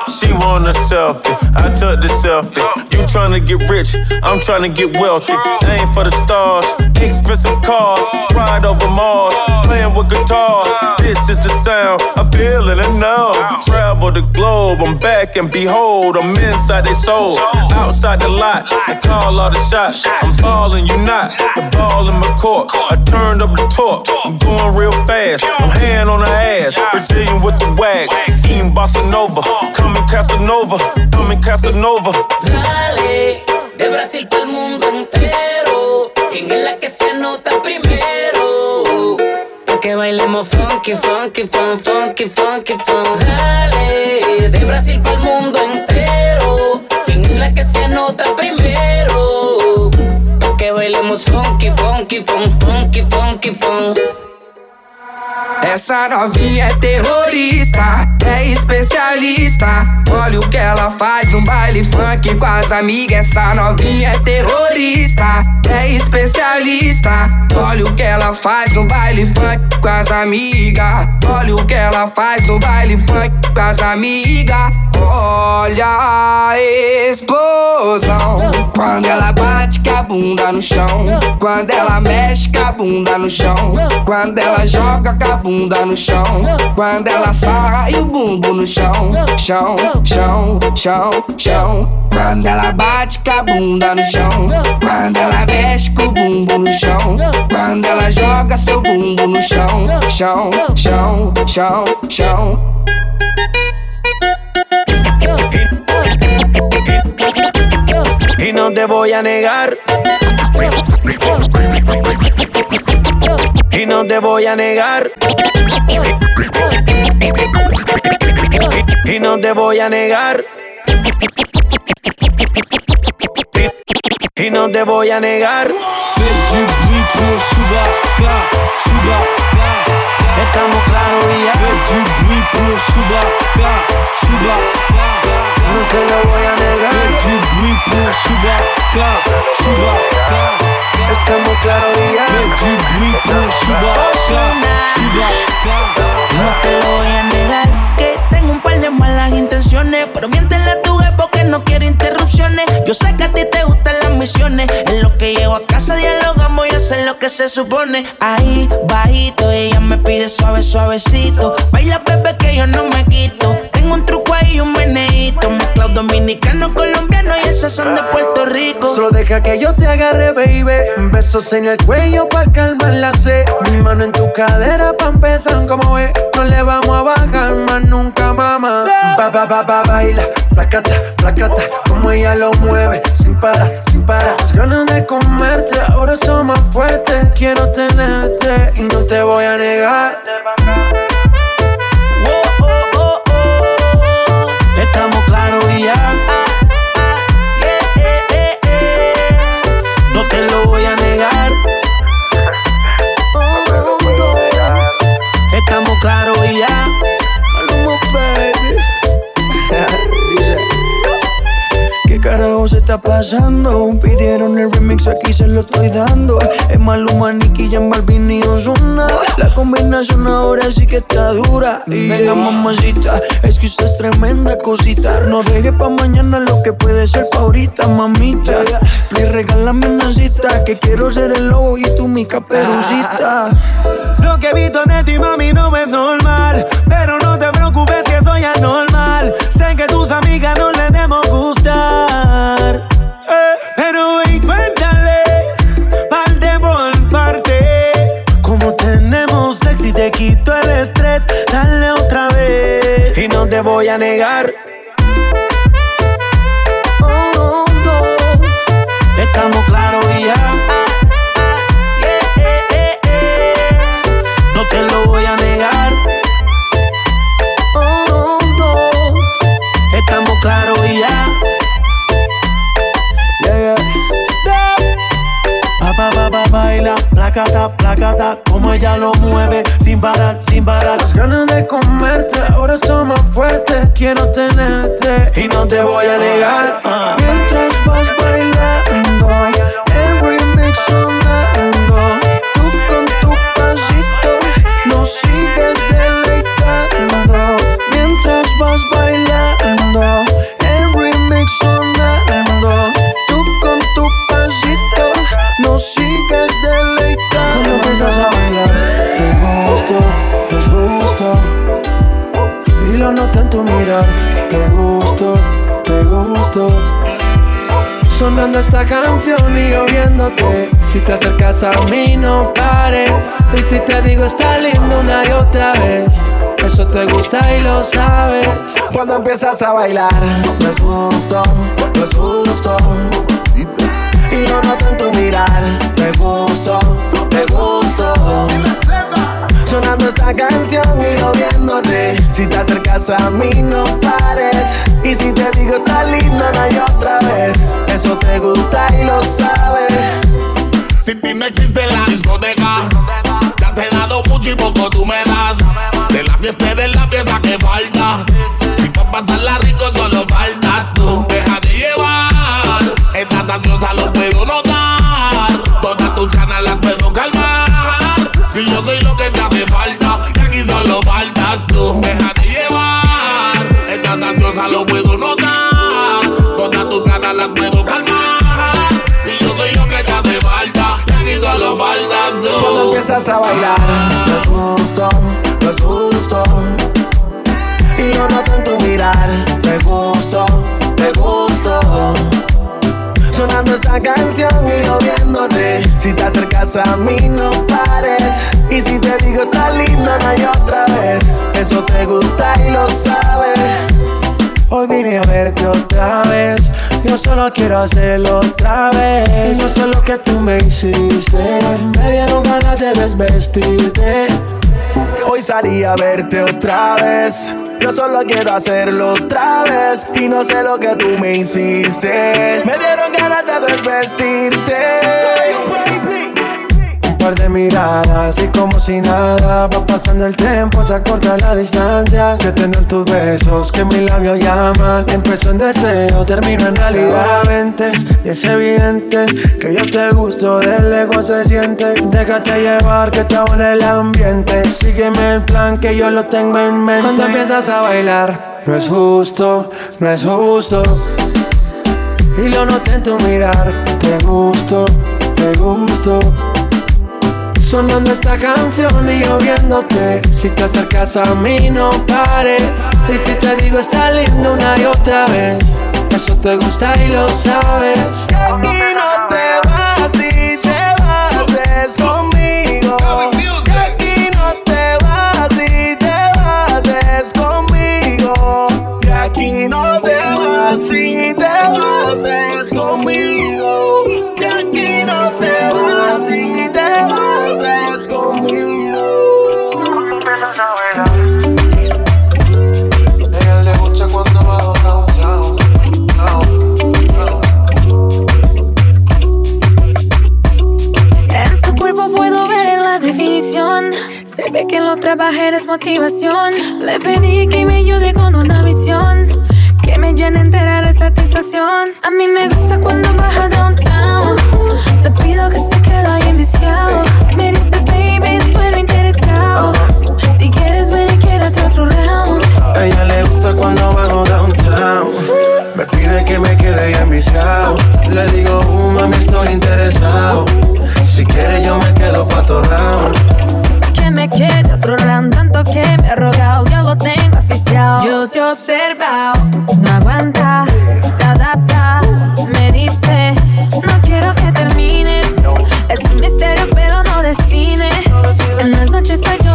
She want a selfie, I took the selfie. You tryna get rich, I'm tryna get wealthy. Aim for the stars, expensive cars, ride over Mars, playing with guitars. This is the sound, I feel it and know. Travel the globe, I'm back and behold, I'm inside their soul. Outside the lot, I call all the shots. I'm balling, you not. The ball in my court, I turned up the torque. I'm going real fast, I'm hand on the ass. Brazilian with the wag, eating bossa nova. Coming Casanova, coming Casanova. Dale, de Brasil para el mundo entero. ¿Quién es la que se anota primero? Que bailemos funky, funky, fun, funky, funky, fun. Dale, de Brasil para el mundo entero. ¿Quién es la que se anota primero? Que bailemos funky, funky, fun, funky, funky, fun. Essa novinha é terrorista, é especialista. Olha o que ela faz no baile funk com as amigas. Essa novinha é terrorista, é especialista. Olha o que ela faz no baile funk com as amigas. Olha o que ela faz no baile funk com as amigas. Olha a explosão. Quando ela bate com a bunda no chão. Quando ela mexe com a bunda no chão. Quando ela joga com a bunda no chão. Quando ela e o bumbo no chão. Chão, chão, chão, chão. Quando ela bate com a bunda no chão. Quando ela mexe com o bumbo no chão. Quando ela joga seu bumbo no chão. Chão, chão, chão, chão. Y no te voy a negar. Y no te voy a negar. Y no te voy a negar. Y no te voy a negar. Estamos claros y ya. Fais du bruit. No te lo voy a negar. Du bruit pour. Estamos claros y ya. No te lo voy a negar que tengo un par de malas intenciones, pero miéntele a tu jefe porque no quiero interrupciones. Yo sé que a ti te gustan las misiones. En lo que llego a casa dialogamos y hacer lo que se supone. Ahí, bajito, ella me pide suave, suavecito. Baila, bebé, que yo no me quito. Tengo un truco ahí, un meneito. Mezclado dominicano, colombiano y esas son de Puerto Rico. Solo deja que yo te agarre, baby. Besos en el cuello para calmar la sed. Mi mano en tu cadera pa' empezar como es. No le vamos a bajar más nunca, mamá. Ba, ba, ba, ba, baila. Placata, placata. Como ella lo mueve. Sin parar, sin parar. Las ganas de comerte. Ahora son más fuertes. Quiero tenerte y no te voy a negar. Estamos claros y ya. ¿Qué carajo se está pasando? Pidieron el remix, aquí se lo estoy dando. Es Maluma, Nicky, Jan Balvin y Ozuna. La combinación ahora sí que está dura. Y Venga, mamacita, es que usted es tremenda cosita. No deje pa' mañana lo que puede ser pa' ahorita, mamita. Please, regálame una cita, que quiero ser el lobo y tú mi caperucita. Lo que he visto de ti, mami, no es normal. Pero no te preocupes que soy anormal. Sé que tus amigas no te voy a negar. Oh, no. Estamos claros y ya. Cuando empiezas a bailar, no es gusto, no es gusto. Y lo noto en tu mirar, te gusto, te gusto. Sonando esta canción y yo viéndote. Si te acercas a mí, no quiero hacerlo otra vez. No sé lo que tú me hiciste. Me dieron ganas de desvestirte. Hoy salí a verte otra vez. Yo solo quiero hacerlo otra vez. Y no sé lo que tú me hiciste. Me dieron ganas de desvestirte. Par de miradas y como si nada va pasando el tiempo, se acorta la distancia. Que tener tus besos, que mis labios llaman. Empezó en deseo, termino en realidad. Vente, y es evidente que yo te gusto, del ego se siente. Déjate llevar, que está en el ambiente. Sígueme el plan, que yo lo tengo en mente. Cuando empiezas a bailar, no es justo, no es justo. y lo noté en tu mirar. Te gusto, te gusto. Sonando esta canción y yo viéndote. Si te acercas a mí, no pares. Y si te digo está lindo una y otra vez, eso te gusta y lo sabes. Y no te vas, si te vas. Se ve que lo trabajar es motivación. Le pedí que me ayude con una visión. Que me llene entera de satisfacción. A mí me gusta cuando baja downtown. Le pido que se quede ahí enviciado. Me dice, baby, suelo interesado. Si quieres, ven y quédate otro round. A ella le gusta cuando bajo downtown. Me pide que me quede ya enviciado. Le digo, uh, mami, estoy interesado. Si quieres, yo me quedo pa' tu round. Que me quede otro round, tanto que me he rogado, ya lo tengo oficial. Yo te he observado, no aguanta, se adapta, me dice, no quiero que termines. Es un misterio, pero no de cine. En las noches soy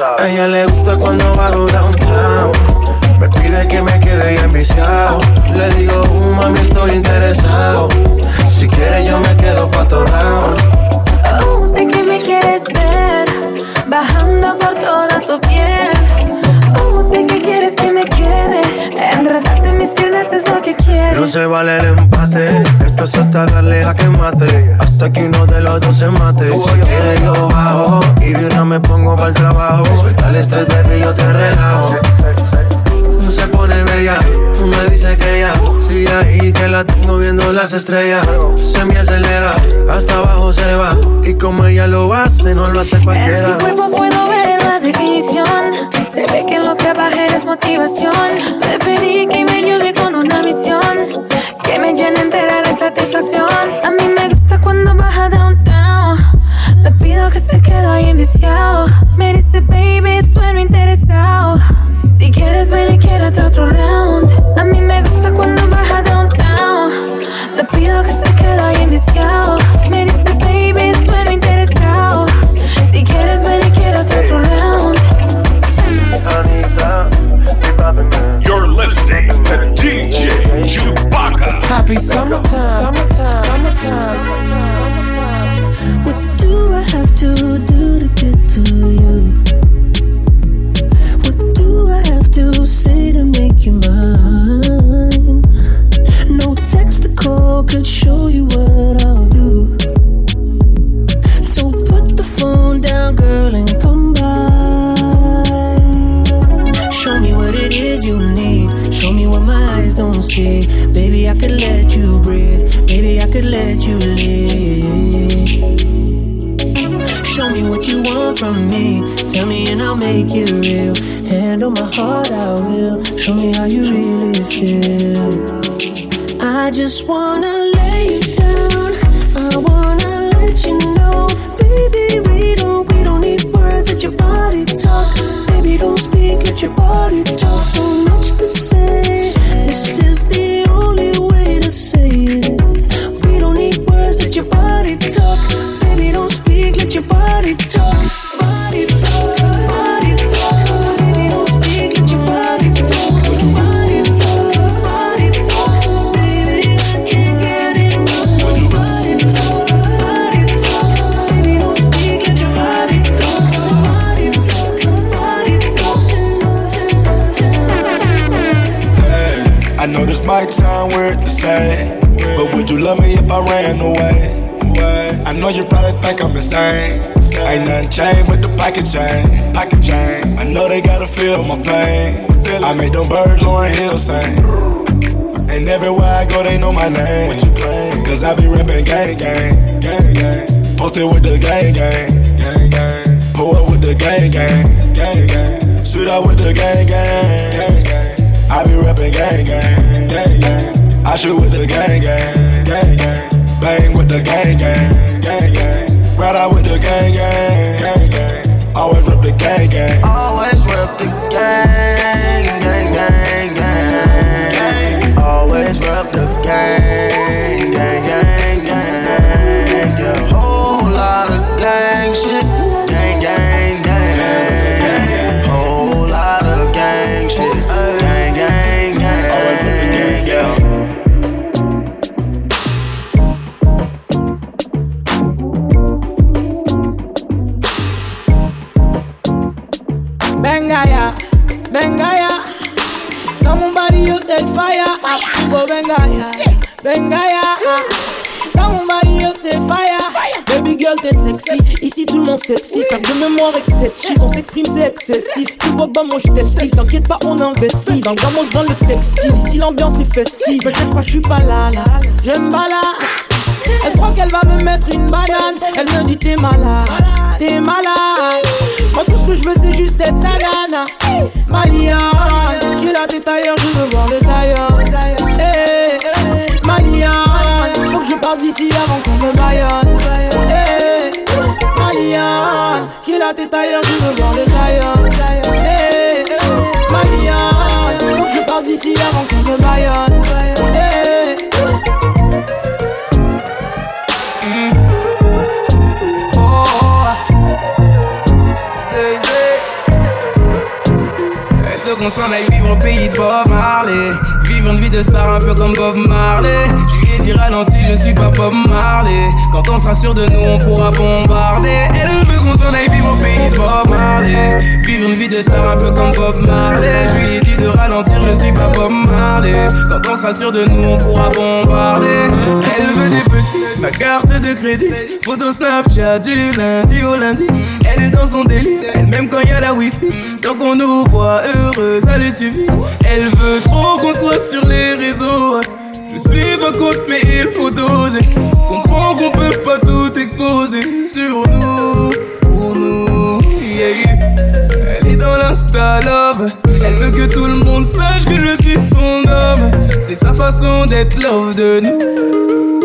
A ella le gusta cuando bajo downtown. Me pide que me quede ya enviciado. Le digo, uh, mami, estoy interesado. Si quieres, yo me quedo pa' tu round. Oh, sé que me quieres ver. Bajando por toda tu piel. Oh, sé que quieres que me quede. Enredarte en mis piernas es lo que quieres. No se vale el empate, esto es hasta darle a que mate, hasta que uno de los dos se mate. Si quieres yo bajo y de una me pongo para el trabajo. Suelta el estrés, baby, yo te relajo. No se pone bella, tú me dices que ya sigue ahí que la tengo viendo las estrellas. Se me acelera, hasta abajo se va y como ella lo hace, no lo hace En cualquiera. su cuerpo puedo ver la definición. Se ve que lo trabajar es motivación. Pocket chain, pocket chain. I know they gotta feel my pain. I made them birds on hill sing. And everywhere I go, they know my name. What you claim? Cause I be rapping gang, gang, gang, gang. Posted with the gang, gang, gang, gang. Pull up with the gang, gang, gang, gang. Shoot up with the gang, gang, gang, gang. I be rapping gang, gang, gang, gang. I shoot with the gang, gang, gang, gang. Bang with the gang, gang, gang, gang. Ride out with the gang, gang. Always rep the gang, gang. Always rep the gang, Dans gamos, dans le textile. Ici, l'ambiance est festive. Mais chaque fois, je suis pas là. J'aime pas là. Elle croit qu'elle va me mettre une banane. Elle me dit t'es malade, t'es malade. Moi tout ce que je veux c'est juste être ta nana. Maliane, j'ai la tête ailleurs, je veux voir le tailleur. Hey, Maliane, faut que je parte d'ici avant qu'on me baillonne. Hey, Maliane, j'ai la tête ailleurs, je veux voir le Bob Marley Vivre une vie de star un peu comme Bob Marley. Je lui ai dit ralenti, je suis pas Bob Marley. Quand on sera sûr de nous, on pourra bombarder. Elle veut qu'on s'en aille vivre au pays de Bob Marley. Vivre une vie de star un peu comme Bob Marley. Je lui ai dit de ralentir, je suis pas Bob Marley. Quand on sera sûr de nous, on pourra bombarder. Elle veut des petits, ma carte de crédit. Photo Snapchat du lundi au lundi. Elle est dans son délire, même quand y a la wifi. Tant qu'on nous voit heureux, ça lui suffit. Elle veut trop qu'on soit sur les réseaux. Je suis pas contre mais il faut doser. Comprends qu'on peut pas tout exposer Sur nous, pour nous. Elle est dans l'insta love. Elle veut que tout le monde sache que je suis son homme. C'est sa façon d'être love de nous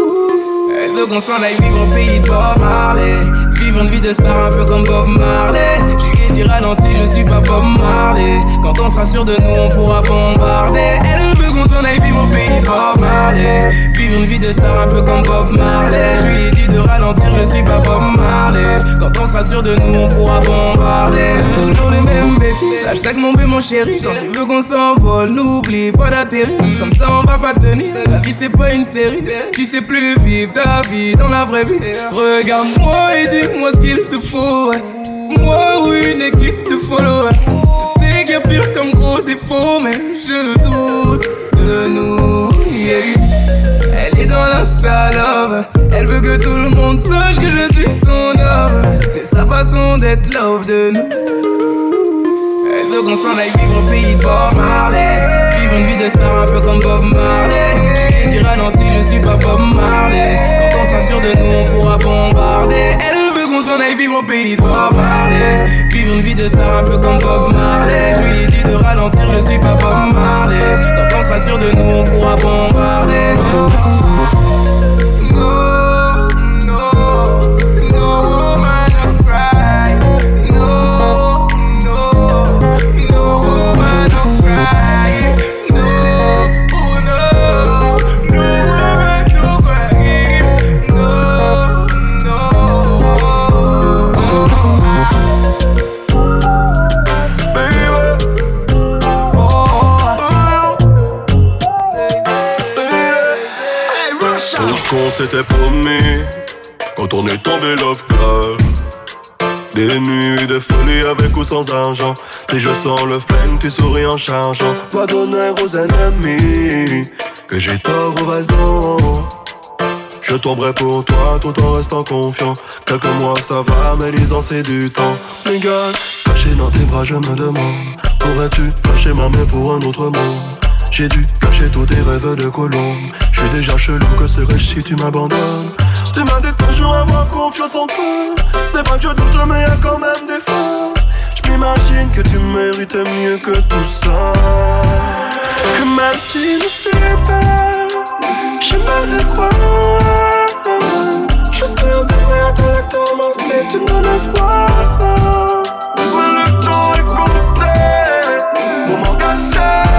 Veut qu'on s'en aille vivre au pays de Bob Marley. Vivre une vie de star un peu comme Bob Marley. Je lui ai dit ralenti, je suis pas Bob Marley. Quand on sera sûr de nous, on pourra bombarder qu'on s'en aille vivre au pays Bob Marley. Vivre une vie de star un peu comme Bob Marley. Je lui ai dit de ralentir, je suis pas Bob Marley. Quand on sera sûr de nous, on pourra bombarder. Toujours les mêmes bêtises. Hashtag mon bé mon chéri. Quand tu veux qu'on s'envole, n'oublie pas d'atterrir. Comme ça on va pas tenir. La vie c'est pas une série. Tu sais plus vivre ta vie dans la vraie vie. Regarde-moi et dis-moi ce qu'il te faut. Moi ou une équipe de followers Elle est dans l'insta love. Elle veut que tout le monde sache que je suis son homme C'est sa façon d'être love de nous. Elle veut qu'on s'en aille vivre au pays de Bob Marley. Vivre une vie de star un peu comme Bob Marley. Je lui ai dit ralenti, je suis pas Bob Marley. Quand on sûr de nous, on pourra bombarder s'en aille au pays Bob Marley. Vivre une vie de star un peu comme Bob Marley. Je lui ai dit de ralentir, je suis pas Bob Marley. Quand on sera sûr de nous, on pourra bombarder s'était promis Quand on est tombé love club Des nuits de folie avec ou sans argent. Si je sens le flingue, tu souris en chargeant. Pas d'honneur aux ennemis Que j'ai tort ou raison. Je tomberai pour toi tout en restant confiant. Quelques mois ça va mais ans c'est du temps. Les gars, caché dans tes bras je me demande. Pourrais-tu cacher ma main pour un autre monde J'ai dû cacher tous tes rêves de colombe. Je suis déjà chelou, que serais-je si tu m'abandonnes? Tu m'as dit toujours avoir confiance en toi. C'est pas que je doute, mais y'a quand même des fois. Je m'imagine que tu mérites mieux que tout ça. Même si je sais pas, je croire. Je sais on devrait attendre commencer, tu me donnes espoir. le temps est compté pour m'engager.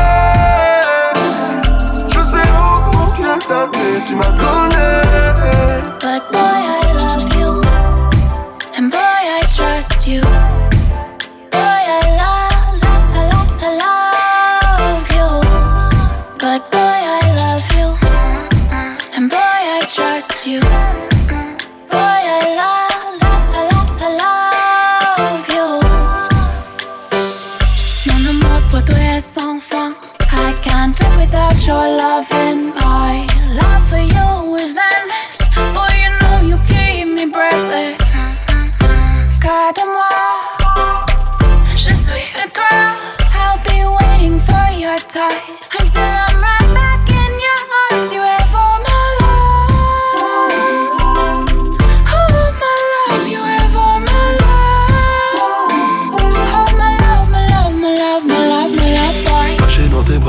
Tu m'as donné.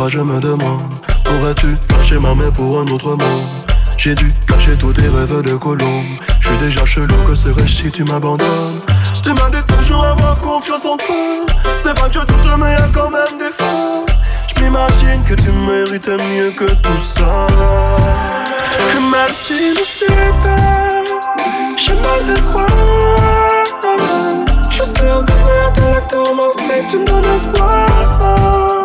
Je me demande. Pourrais-tu cacher ma main pour un autre monde J'ai dû cacher tous tes rêves de colombe. Je suis déjà chelou, que serais-je si tu m'abandonnes? Tu m'as dit toujours avoir confiance en toi. C'est pas que je doute mais y'a quand même des fois. Je m'imagine que tu mérites mieux que tout ça. Si je sais pas. Je croire Je sais on devrait attendre commencer Tu me donnes espoir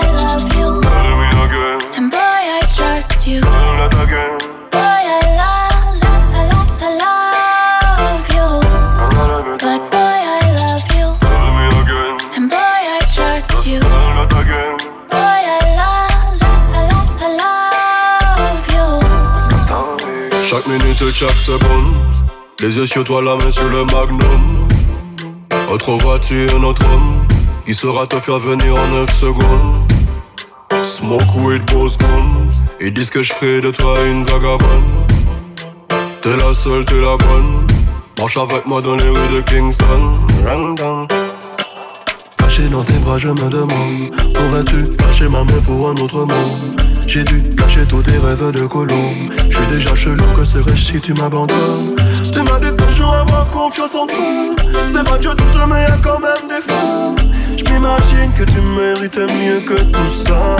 Chaque minute, chaque seconde. Les yeux sur toi, la main sur le magnum. Autre voiture, notre homme. Qui saura te faire venir en 9 secondes. Smoke weed, boss gun. Ils disent que je ferai de toi une vagabonde. T'es la seule, t'es la bonne. Marche avec moi dans les rues de Kingston. Caché dans tes bras, je me demande Pourrais-tu cacher ma main pour un autre monde? J'ai dû cacher tous tes rêves de colombe. Je suis déjà chelou, que serais-je si tu m'abandonnes? Tu m'as dit toujours avoir confiance en toi. C'est pas je doute mais y'a quand même des fois Je m'imagine que tu mérites mieux que tout ça.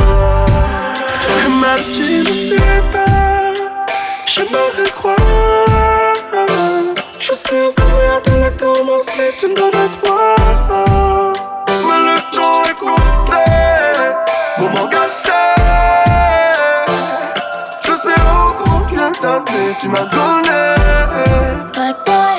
Même si je sais pas J'aimerais croire Je sais on devrait attendre commencer Tu me donnes espoir. Mais le temps est compté. cette tu m'as donné. Bye.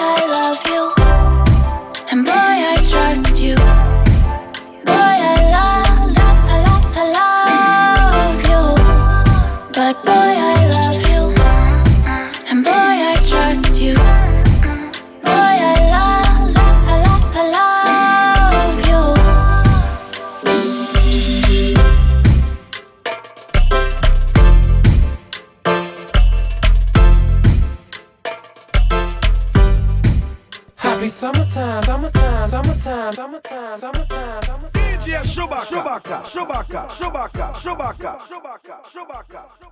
Summertime, summertime, summertime, summertime, summertime, summertime. DJ Shubaka, Shubaka, Shubaka, Shubaka, Shubaka, Shubaka, Shubaka.